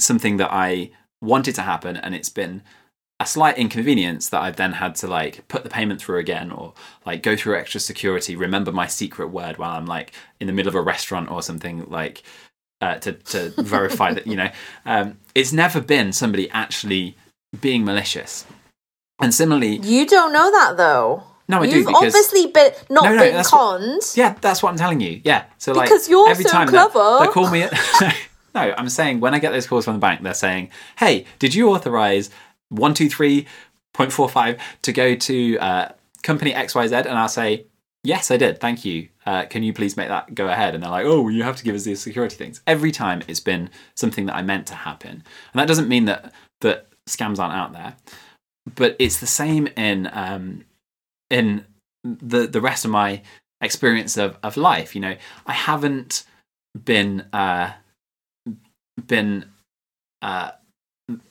something that I wanted to happen, and it's been a slight inconvenience that I've then had to like put the payment through again or like go through extra security, remember my secret word while I'm like in the middle of a restaurant or something like uh, to to verify that you know um, it's never been somebody actually being malicious. And similarly, you don't know that though. No, I You've do because obviously been not No, no, been conned. what- yeah, that's what I'm telling you. Yeah, so like Because you're every so time clever. they call me. no, I'm saying when I get those calls from the bank, they're saying, "Hey, did you authorize one two three point four five to go to uh, company XYZ And I'll say, "Yes, I did. Thank you. Uh, can you please make that go ahead?" And they're like, "Oh, you have to give us these security things." Every time it's been something that I meant to happen, and that doesn't mean that that scams aren't out there, but it's the same in um, in the the rest of my experience of, of life. You know, I haven't been uh, been uh,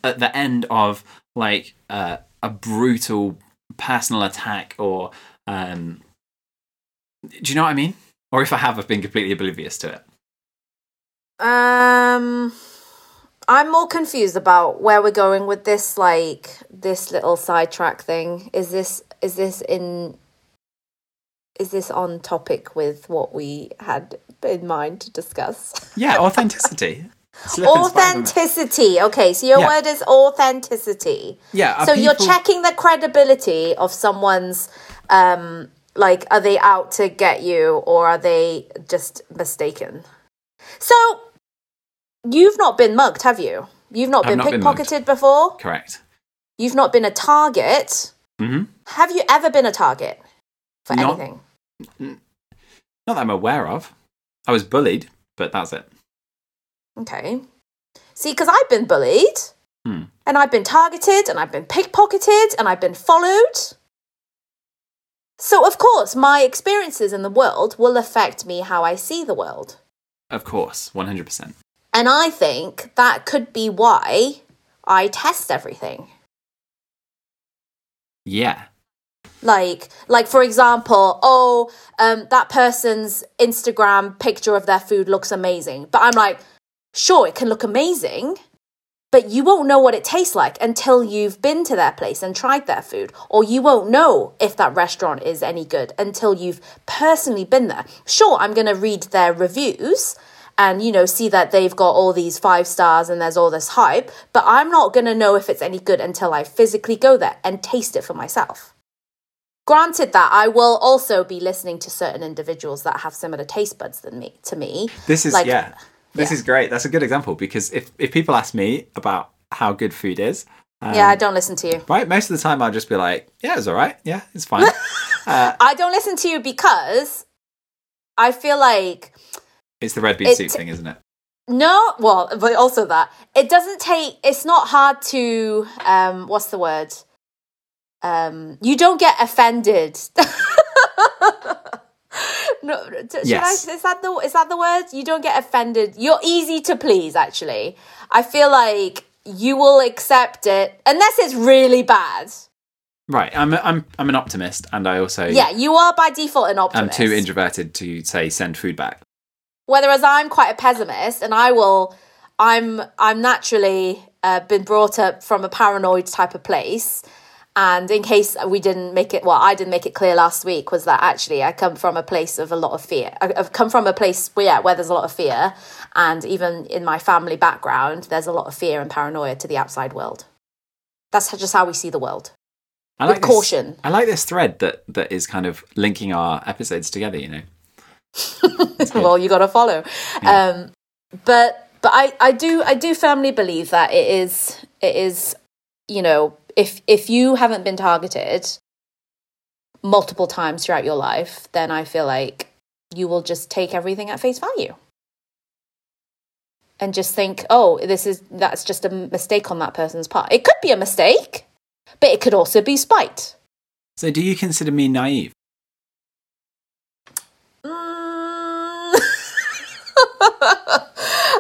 at the end of like uh, a brutal personal attack or um, do you know what I mean? Or if I have, I've been completely oblivious to it. Um, I'm more confused about where we're going with this. Like this little sidetrack thing. Is this is this in? Is this on topic with what we had in mind to discuss? Yeah, authenticity. Slip and spite them. Authenticity. Okay, so your Yeah. word is authenticity. Yeah, So you're checking the credibility of someone's um like are they out to get you or are they just mistaken? So you've not been mugged, have you? You've not I've been not been pickpocketed before? Correct. You've not been a target? hmm Have you ever been a target for Not- anything? Not that I'm aware of. I was bullied, but that's it. Okay. See, because I've been bullied, Hmm. and I've been targeted, and I've been pickpocketed, and I've been followed. So, of course, my experiences in the world will affect me how I see the world. Of course, 100%. And I think that could be why I test everything. Yeah. Like, like for example, oh, um, that person's Instagram picture of their food looks amazing. But I'm like, sure, it can look amazing, but you won't know what it tastes like until you've been to their place and tried their food. Or you won't know if that restaurant is any good until you've personally been there. Sure, I'm going to read their reviews and, you know, see that they've got all these five stars and there's all this hype, but I'm not going to know if it's any good until I physically go there and taste it for myself. Granted that I will also be listening to certain individuals that have similar taste buds than me to me. This is Like- yeah. This yeah. is great. That's a good example because if if people ask me about how good food is, um, Yeah, I don't listen to you. right, most of the time I'll just be like, yeah, it's all right. Yeah, it's fine. uh, I don't listen to you because I feel like it's the red bean soup thing, isn't it? no, well, but also that it doesn't take. It's not hard to um, what's the word? Um, you don't get offended. no, should Yes. I, is that the is that the word? You don't get offended. You're easy to please. Actually, I feel like you will accept it unless it's really bad. Right. I'm a, I'm I'm an optimist, and I also Yeah, you are by default an optimist. I'm too introverted to say send food back. Whereas I'm quite a pessimist, and I will. I'm I'm naturally uh, been brought up from a paranoid type of place. And in case we didn't make it, well, I didn't make it clear last week, was that actually I come from a place of a lot of fear. I've come from a place where, yeah, where there's a lot of fear. And even in my family background, there's a lot of fear and paranoia to the outside world. That's just how we see the world. I With this- caution. I like this thread that that is kind of linking our episodes together. You know. well you got to follow um but but i i do i do firmly believe that it is it is you know if if you haven't been targeted multiple times throughout your life, then I feel like you will just take everything at face value and just think, oh, this is that's just a mistake on that person's part. It could be a mistake, but it could also be spite. So, do you consider me naive? Mm. um,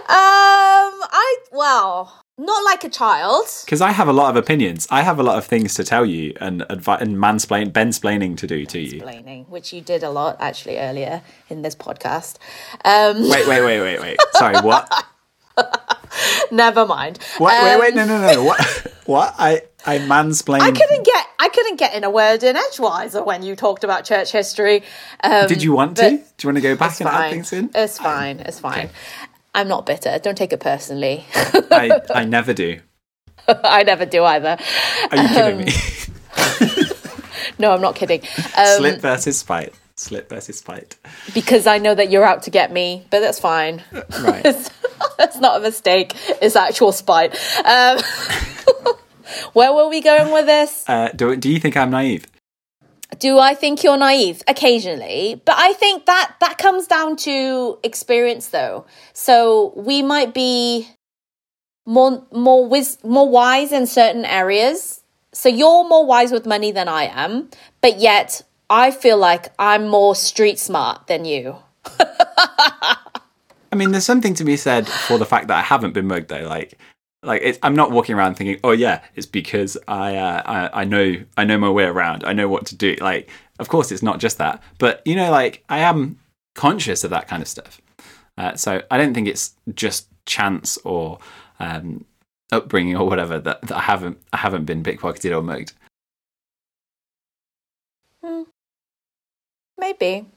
I well, not like a child. Because I have a lot of opinions. I have a lot of things to tell you and advi- and mansplain, bensplaining to do to you. Explaining, which you did a lot actually earlier in this podcast. Um, Wait, wait, wait, wait, wait. Sorry, what? never mind. What? wait, Um, wait, no, no, no. What? What? I I mansplained. I couldn't get I couldn't get in a word in edgewiser when you talked about church history. Um, Did you want to? Do you want to go back and add things in? It's fine. It's fine. I'm not bitter. Don't take it personally. I I never do. I never do either. Are you kidding me? No, I'm not kidding. Um, Slip versus spite. Slip versus spite. because I know that you're out to get me, but that's fine. Right. It's, it's not a mistake. It's actual spite. Um, where were we going with this? Uh, do do you think I'm naive? Do I think you're naive? Occasionally, but I think that that comes down to experience, though. So we might be more more wis- more wise in certain areas. So you're more wise with money than I am, but yet I feel like I'm more street smart than you. I mean, there's something to be said for the fact that I haven't been mugged though. Like, like I'm not walking around thinking, oh yeah, it's because I, uh, I I know I know my way around. I know what to do. Like, of course, it's not just that, but you know, like I am conscious of that kind of stuff. Uh, so I don't think it's just chance or um, upbringing or whatever that, that I haven't I haven't been pickpocketed or mugged. Hmm. Maybe.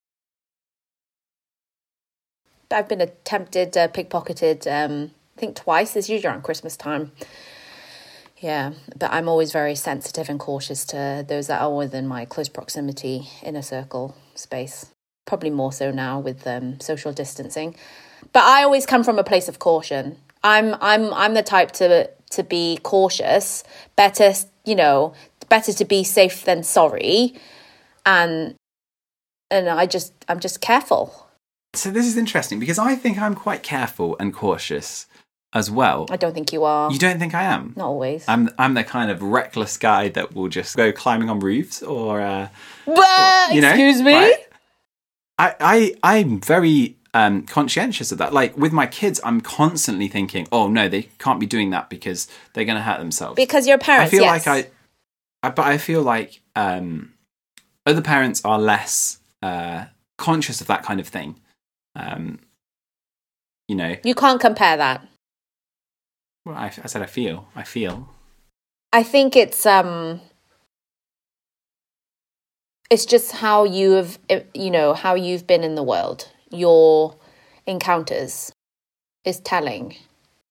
I've been attempted, uh, pickpocketed, um, I think twice. It's usually around Christmas time. Yeah, but I'm always very sensitive and cautious to those that are within my close proximity inner circle space. Probably more so now with um, social distancing. But I always come from a place of caution. I'm I'm I'm the type to to be cautious. Better, you know, better to be safe than sorry. And and I just I'm just careful. So this is interesting because I think I'm quite careful and cautious as well. I don't think you are. You don't think I am? Not always. I'm I'm the kind of reckless guy that will just go climbing on roofs or uh, but, you know, excuse me. right? I I I'm very um, conscientious of that. Like with my kids, I'm constantly thinking, oh no, they can't be doing that because they're going to hurt themselves. Because you're a parent, I feel yes. like I, I, but I feel like um, other parents are less uh, conscious of that kind of thing. Um, you know, You can't compare that. Well, I, I said I feel, I feel. I think it's um it's just how you have you know how you've been in the world. Your encounters is telling.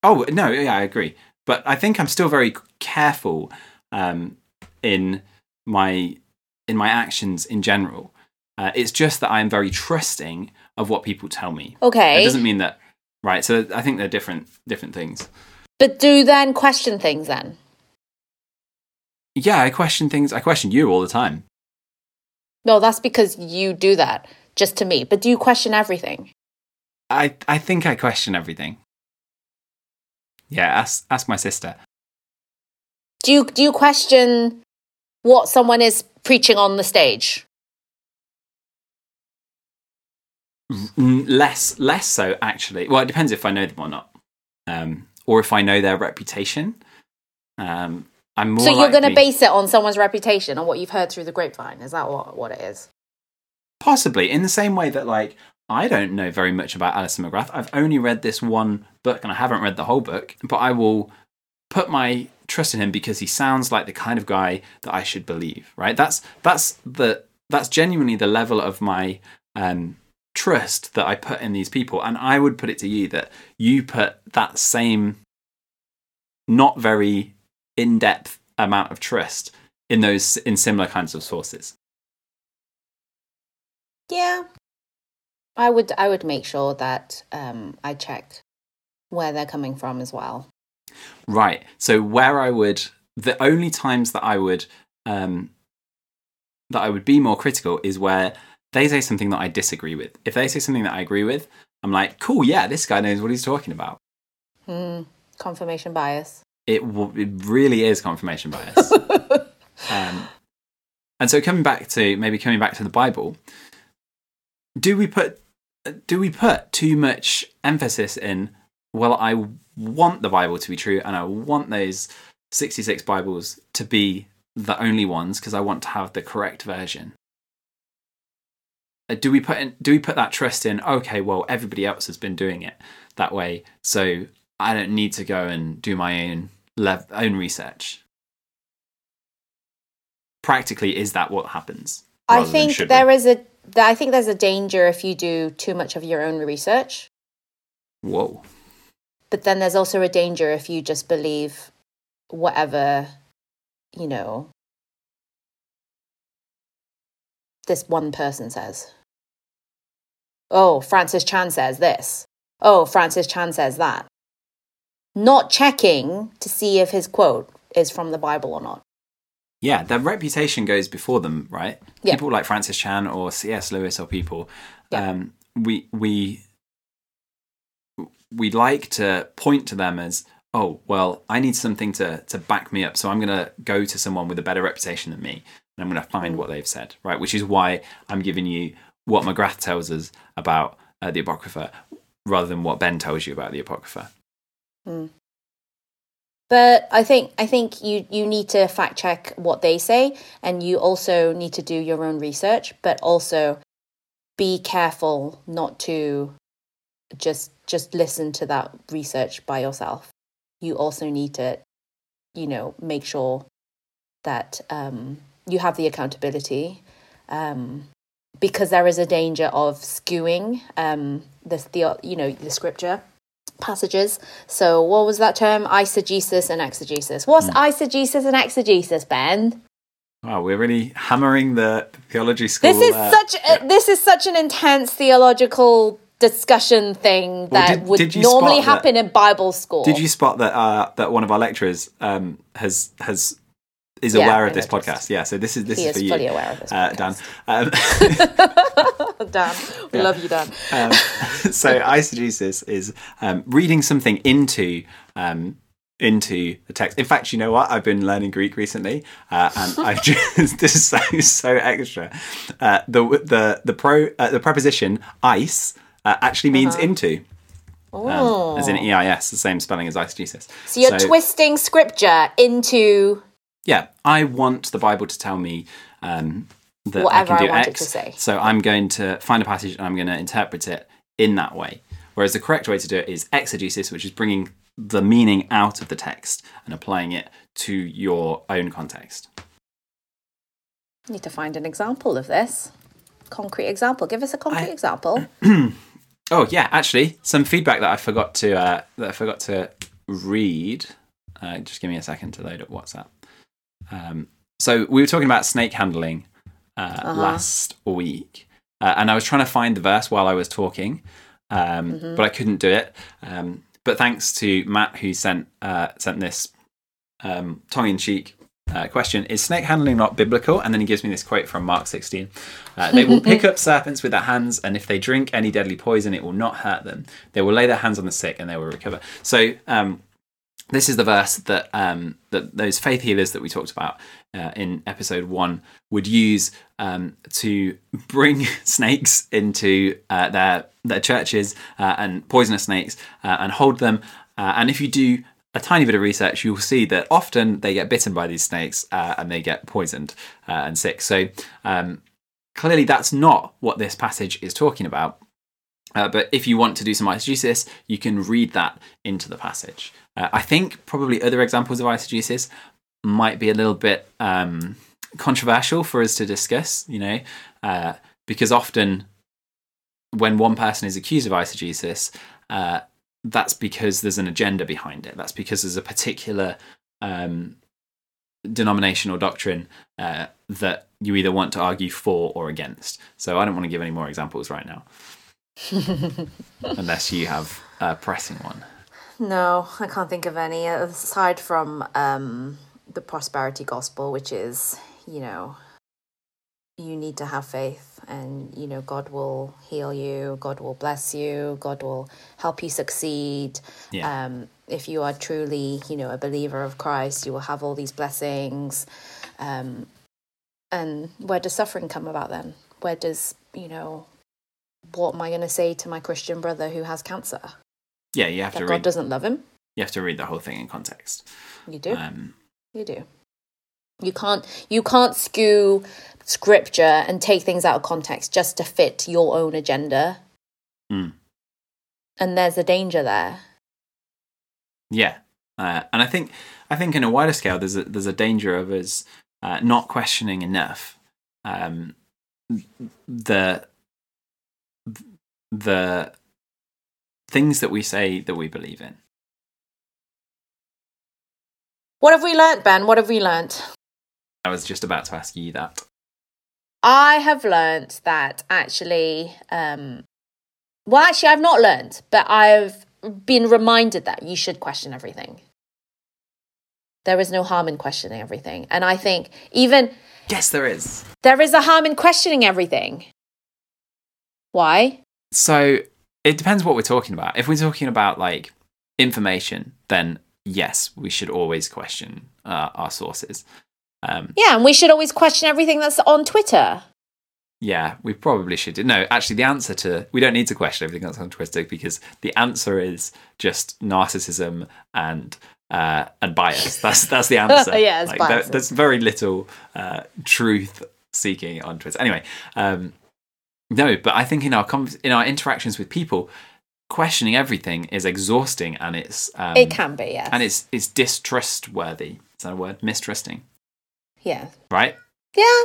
Oh no, yeah, I agree. But I think I'm still very careful um, in my in my actions in general. Uh, it's just that I'm very trusting of what people tell me. Okay, it doesn't mean that, right? So I think they're different different things. But do then question things then. Yeah, I question things. I question you all the time. No, that's because you do that just to me. But do you question everything? I I think I question everything. Yeah, ask ask my sister. Do you do you question what someone is preaching on the stage? Mm, less less so actually well it depends if i know them or not um or if i know their reputation um i'm more so you're going to base it on someone's reputation on what you've heard through the grapevine. Is that what what it is? possibly in the same way that like i don't know very much about alister mcgrath i've only read this one book and i haven't read the whole book but i will put my trust in him because he sounds like the kind of guy that i should believe right that's that's the that's genuinely the level of my um trust that i put in these people and i would put it to you that you put that same not very in-depth amount of trust in those in similar kinds of sources Yeah. I would I would make sure that um I check where they're coming from as well. Right. So where I would the only times that I would um that I would be more critical is where they say something that I disagree with. If they say something that I agree with, I'm like, cool, yeah, this guy knows what he's talking about. Hmm. confirmation bias. It w- it really is confirmation bias. um, and so coming back to maybe coming back to the Bible, do we put do we put too much emphasis in? Well, I want the Bible to be true, and I want those 66 Bibles to be the only ones because I want to have the correct version. Uh, Do we put in, do we put that trust in? Okay, well, everybody else has been doing it that way, so I don't need to go and do my own lev- own research. Practically, is that what happens? I think there we? is a I think there's a danger if you do too much of your own research. Whoa. But then there's also a danger if you just believe whatever, you know, this one person says. Oh, Francis Chan says this. Oh, Francis Chan says that. Not checking to see if his quote is from the Bible or not. Yeah, their reputation goes before them, right? Yeah. People like Francis Chan or C.S. Lewis or people, Yeah. um, we we we like to point to them as, oh, well, I need something to to back me up, so I'm going to go to someone with a better reputation than me, and I'm going to find what they've said, right? Which is why I'm giving you what McGrath tells us about uh, the Apocrypha, rather than what Ben tells you about the Apocrypha. But I think I think you you need to fact check what they say, and you also need to do your own research. But also be careful not to just just listen to that research by yourself. You also need to, you know, make sure that um, you have the accountability, um, because there is a danger of skewing um, the, the you know the scripture passages. So, what was that term? Eisegesis and exegesis. What's eisegesis and exegesis, Ben? Wow, we're really hammering the theology school. This is uh, such a, this is such an intense theological discussion thing that did- would did normally spot that- happen in Bible school. Did you spot that uh, that one of our lecturers um, has has is Yeah, aware I of this noticed. podcast? Yeah, so this is this He is is for you, fully aware of this uh, Dan. Um, Dan, we love you, Dan. um, so eisegesis is um, reading something into um, into the text. In fact, you know what? I've been learning Greek recently, uh, and I just this is so so extra. Uh, the the the pro uh, the preposition eis uh, actually means Uh-huh. into. Um, as in EIS, the same spelling as eisegesis. So you're twisting scripture into yeah, I want the Bible to tell me um, that Whatever I can do it X. to say. So I'm going to find a passage and I'm going to interpret it in that way. Whereas the correct way to do it is exegesis, which is bringing the meaning out of the text and applying it to your own context. need to find an example of this. Concrete example. Give us a concrete I- example. Oh yeah, actually, some feedback that I forgot to uh, that I forgot to read. Uh, just give me a second to load up WhatsApp. Um, so we were talking about snake handling uh, last week, uh, and I was trying to find the verse while I was talking, um, but I couldn't do it. Um, but thanks to Matt who sent uh, sent this um, tongue in cheek uh, question: Is snake handling not biblical? And then he gives me this quote from Mark 16: uh, They will pick up serpents with their hands, and if they drink any deadly poison, it will not hurt them. They will lay their hands on the sick, and they will recover. So. This is the verse that um, that those faith healers that we talked about uh, in episode one would use um, to bring snakes into uh, their their churches uh, and poisonous snakes uh, and hold them. Uh, and if you do a tiny bit of research, you'll see that often they get bitten by these snakes uh, and they get poisoned and sick. So um, clearly, that's not what this passage is talking about. But if you want to do some eisegesis, you can read that into the passage. Uh, I think probably other examples of eisegesis might be a little bit um, controversial for us to discuss, you know, uh, because often when one person is accused of eisegesis, uh, that's because there's an agenda behind it. That's because there's a particular um, denomination or doctrine uh, that you either want to argue for or against. So I don't want to give any more examples right now unless you have a pressing one. No, I can't think of any aside from um, the prosperity gospel, which is, you know, you need to have faith and you know god will heal you god will bless you god will help you succeed. Yeah. um, if you are truly you know a believer of christ you will have all these blessings. Um, and where does suffering come about then? Where does you know what am i going to say to my christian brother who has cancer yeah, you have that to god read. doesn't love him You have to read the whole thing in context. you do Um, You do. You can't you can't skew scripture and take things out of context just to fit your own agenda. Mm. And there's a danger there. Yeah, uh, and I think I think in a wider scale, there's a, there's a danger of us uh, not questioning enough um, the the things that we say that we believe in. What have we learnt, Ben? What have we learnt? I was just about to ask you that. I have learnt that actually um well actually I've not learnt, but I've been reminded that you should question everything. There is no harm in questioning everything. And I think even Yes, there is. there is a harm in questioning everything. Why? So it depends what we're talking about. If we're talking about like information, then yes, we should always question uh, our sources. Um, Yeah, and we should always question everything that's on Twitter. Yeah, we probably should. No, actually, the answer to we don't need to question everything that's on Twitter because the answer is just narcissism and uh, and bias. That's that's the answer. Yeah, it's like, there- there's very little uh, truth seeking on Twitter. Anyway, um, no, but I think in our con in our interactions with people, questioning everything is exhausting and it's um, it can be, yes. and it's it's distrustworthy. Is that a word? Mistrusting, yeah. right? Yeah.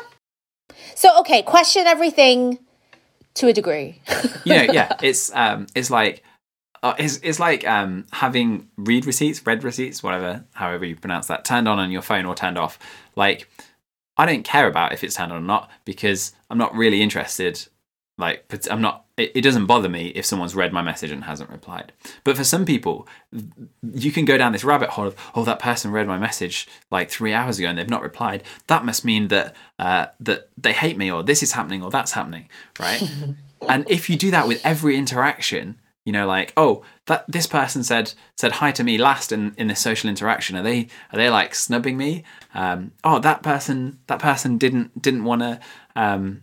So okay, question everything to a degree. you know, yeah, it's um, it's like uh, it's it's like um having read receipts, read receipts, whatever, however you pronounce that, turned on on your phone or turned off. Like, I don't care about if it's turned on or not because I'm not really interested. Like, but I'm not. It, it doesn't bother me if someone's read my message and hasn't replied. But for some people, you can go down this rabbit hole of, oh, that person read my message like three hours ago and they've not replied. That must mean that uh, that they hate me or this is happening or that's happening, right? and if you do that with every interaction, you know, like, oh, that this person said said hi to me last in, in this social interaction. Are they are they like snubbing me? Um, oh, that person that person didn't didn't want to um,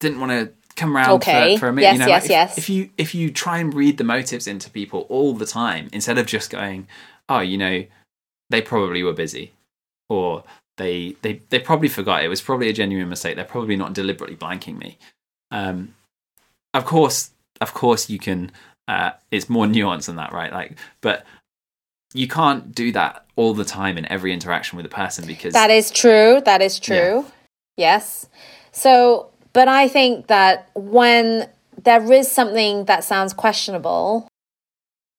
didn't want to come around Okay. for, for a minute. Yes, you know, yes, like if, yes. if you if you try and read the motives into people all the time instead of just going, oh, you know, they probably were busy, or they they they probably forgot. It was probably a genuine mistake. They're probably not deliberately blanking me. Um, of course, of course, you can. Uh, it's more nuanced than that, right? Like, but you can't do that all the time in every interaction with a person because That is true. That is true. Yes. So, but I think that when there is something that sounds questionable,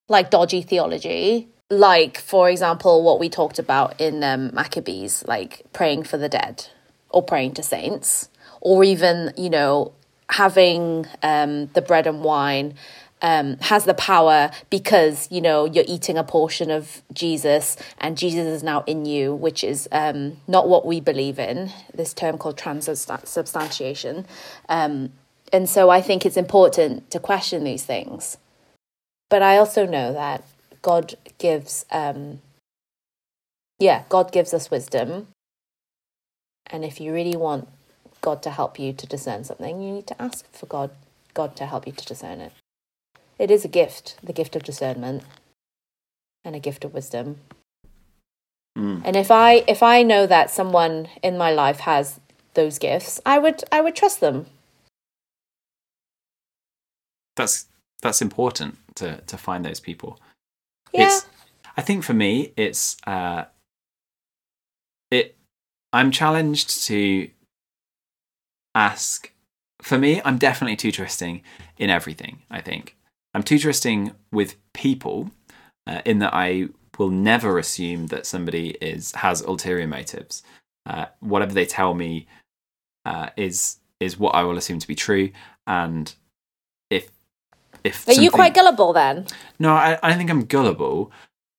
like dodgy theology, like, for example, what we talked about in um, Maccabees, like praying for the dead or praying to saints, or even, you know, having um, the bread and wine um, has the power because you know you're eating a portion of Jesus and Jesus is now in you, which is um, not what we believe in. This term called transubstantiation, um, and so I think it's important to question these things. But I also know that God gives, um, yeah, God gives us wisdom, and if you really want God to help you to discern something, you need to ask for God God to help you to discern it. It is a gift, the gift of discernment and a gift of wisdom. Mm. And if I if I know that someone in my life has those gifts, I would I would trust them. that's that's important to to find those people. Yeah. It's I think for me it's uh it I'm challenged to ask for me I'm definitely too trusting in everything, I think. I'm too trusting with people uh, in that I will never assume that somebody is has ulterior motives. Uh, whatever they tell me uh, is is what I will assume to be true and if if Are you quite gullible then? no, I, I don't think I'm gullible,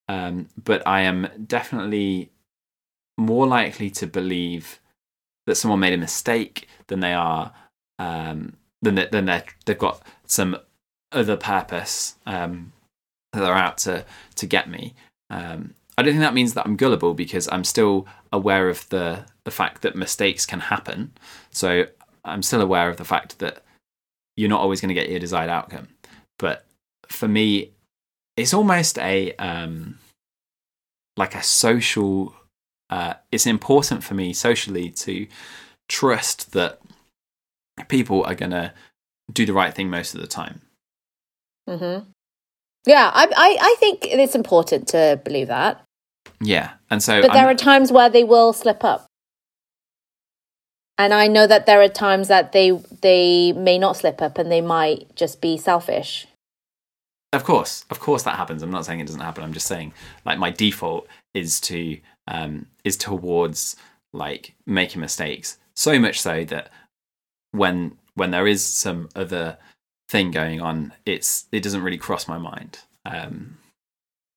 um, but I am definitely more likely to believe that someone made a mistake than they are um, than they, than they they've got some other purpose um, that they're out to to get me. Um, I don't think that means that I'm gullible because I'm still aware of the the fact that mistakes can happen. So I'm still aware of the fact that you're not always going to get your desired outcome. But for me, it's almost a um, like a social. Uh, it's important for me socially to trust that people are going to do the right thing most of the time. Hmm Yeah, I, I, I think it's important to believe that. Yeah, and so But there I'm- are times where they will slip up. And I know that there are times that they they may not slip up and they might just be selfish. Of course, of course that happens. I'm not saying it doesn't happen. I'm just saying like my default is to um is towards like making mistakes. So much so that when when there is some other thing going on, it's it doesn't really cross my mind. Um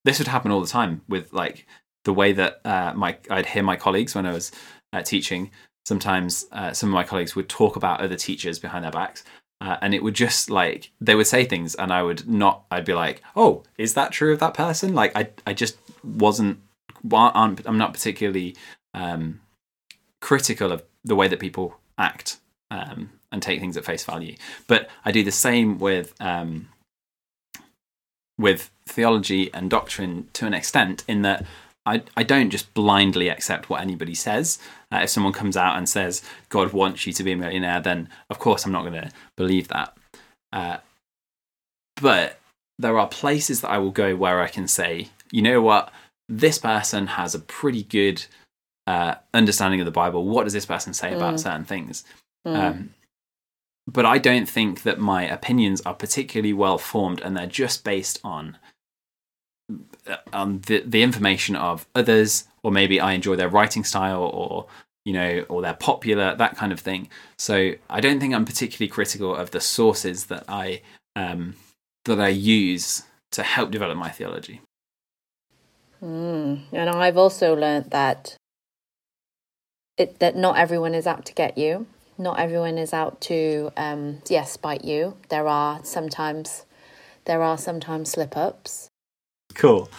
this would happen all the time with like the way that uh, my I'd hear my colleagues when I was uh, teaching. Sometimes uh, some of my colleagues would talk about other teachers behind their backs, uh, and it would just like they would say things, and I would not. I'd be like, "Oh, is that true of that person?" Like I, I just wasn't. aren't- I'm not particularly um, critical of the way that people act um, and take things at face value, but I do the same with um, with theology and doctrine to an extent. In that I, I don't just blindly accept what anybody says. Uh, if someone comes out and says God wants you to be a millionaire, then of course I'm not going to believe that. Uh, but there are places that I will go where I can say, you know what, this person has a pretty good uh, understanding of the Bible. What does this person say about Mm. certain things? Mm. Um, but I don't think that my opinions are particularly well formed, and they're just based on uh, on the the information of others, or maybe I enjoy their writing style, or you know, or they're popular, that kind of thing. So I don't think I'm particularly critical of the sources that I um, that I use to help develop my theology. Mm. And I've also learned that it that not everyone is out to get you. Not everyone is out to um yes, spite you. There are sometimes there are sometimes slip ups. Cool.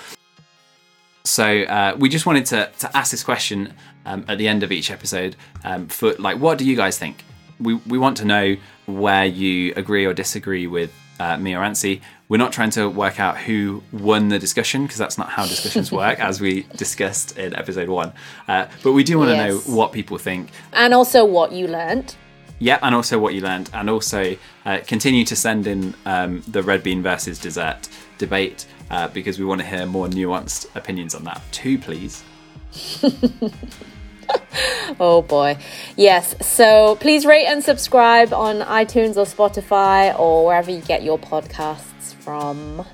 So uh, we just wanted to, to ask this question um, at the end of each episode um, for like, what do you guys think? We, we want to know where you agree or disagree with uh, me or Ansi. We're not trying to work out who won the discussion because that's not how discussions work, as we discussed in episode one. Uh, but we do want to Yes. know what people think. And also what you learned. Yeah, and also what you learned, and also uh, continue to send in um, the red bean versus dessert debate uh, because we want to hear more nuanced opinions on that too, please. Oh boy. Yes. So please rate and subscribe on iTunes or Spotify or wherever you get your podcasts from.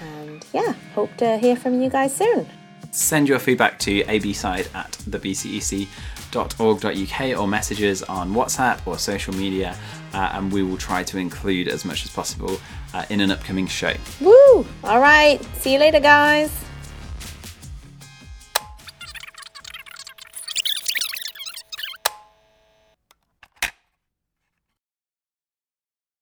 And yeah, hope to hear from you guys soon. Send your feedback to abside at thebcec.org.uk or messages on WhatsApp or social media, uh, and we will try to include as much as possible uh, in an upcoming show. Woo! All right. See you later, guys.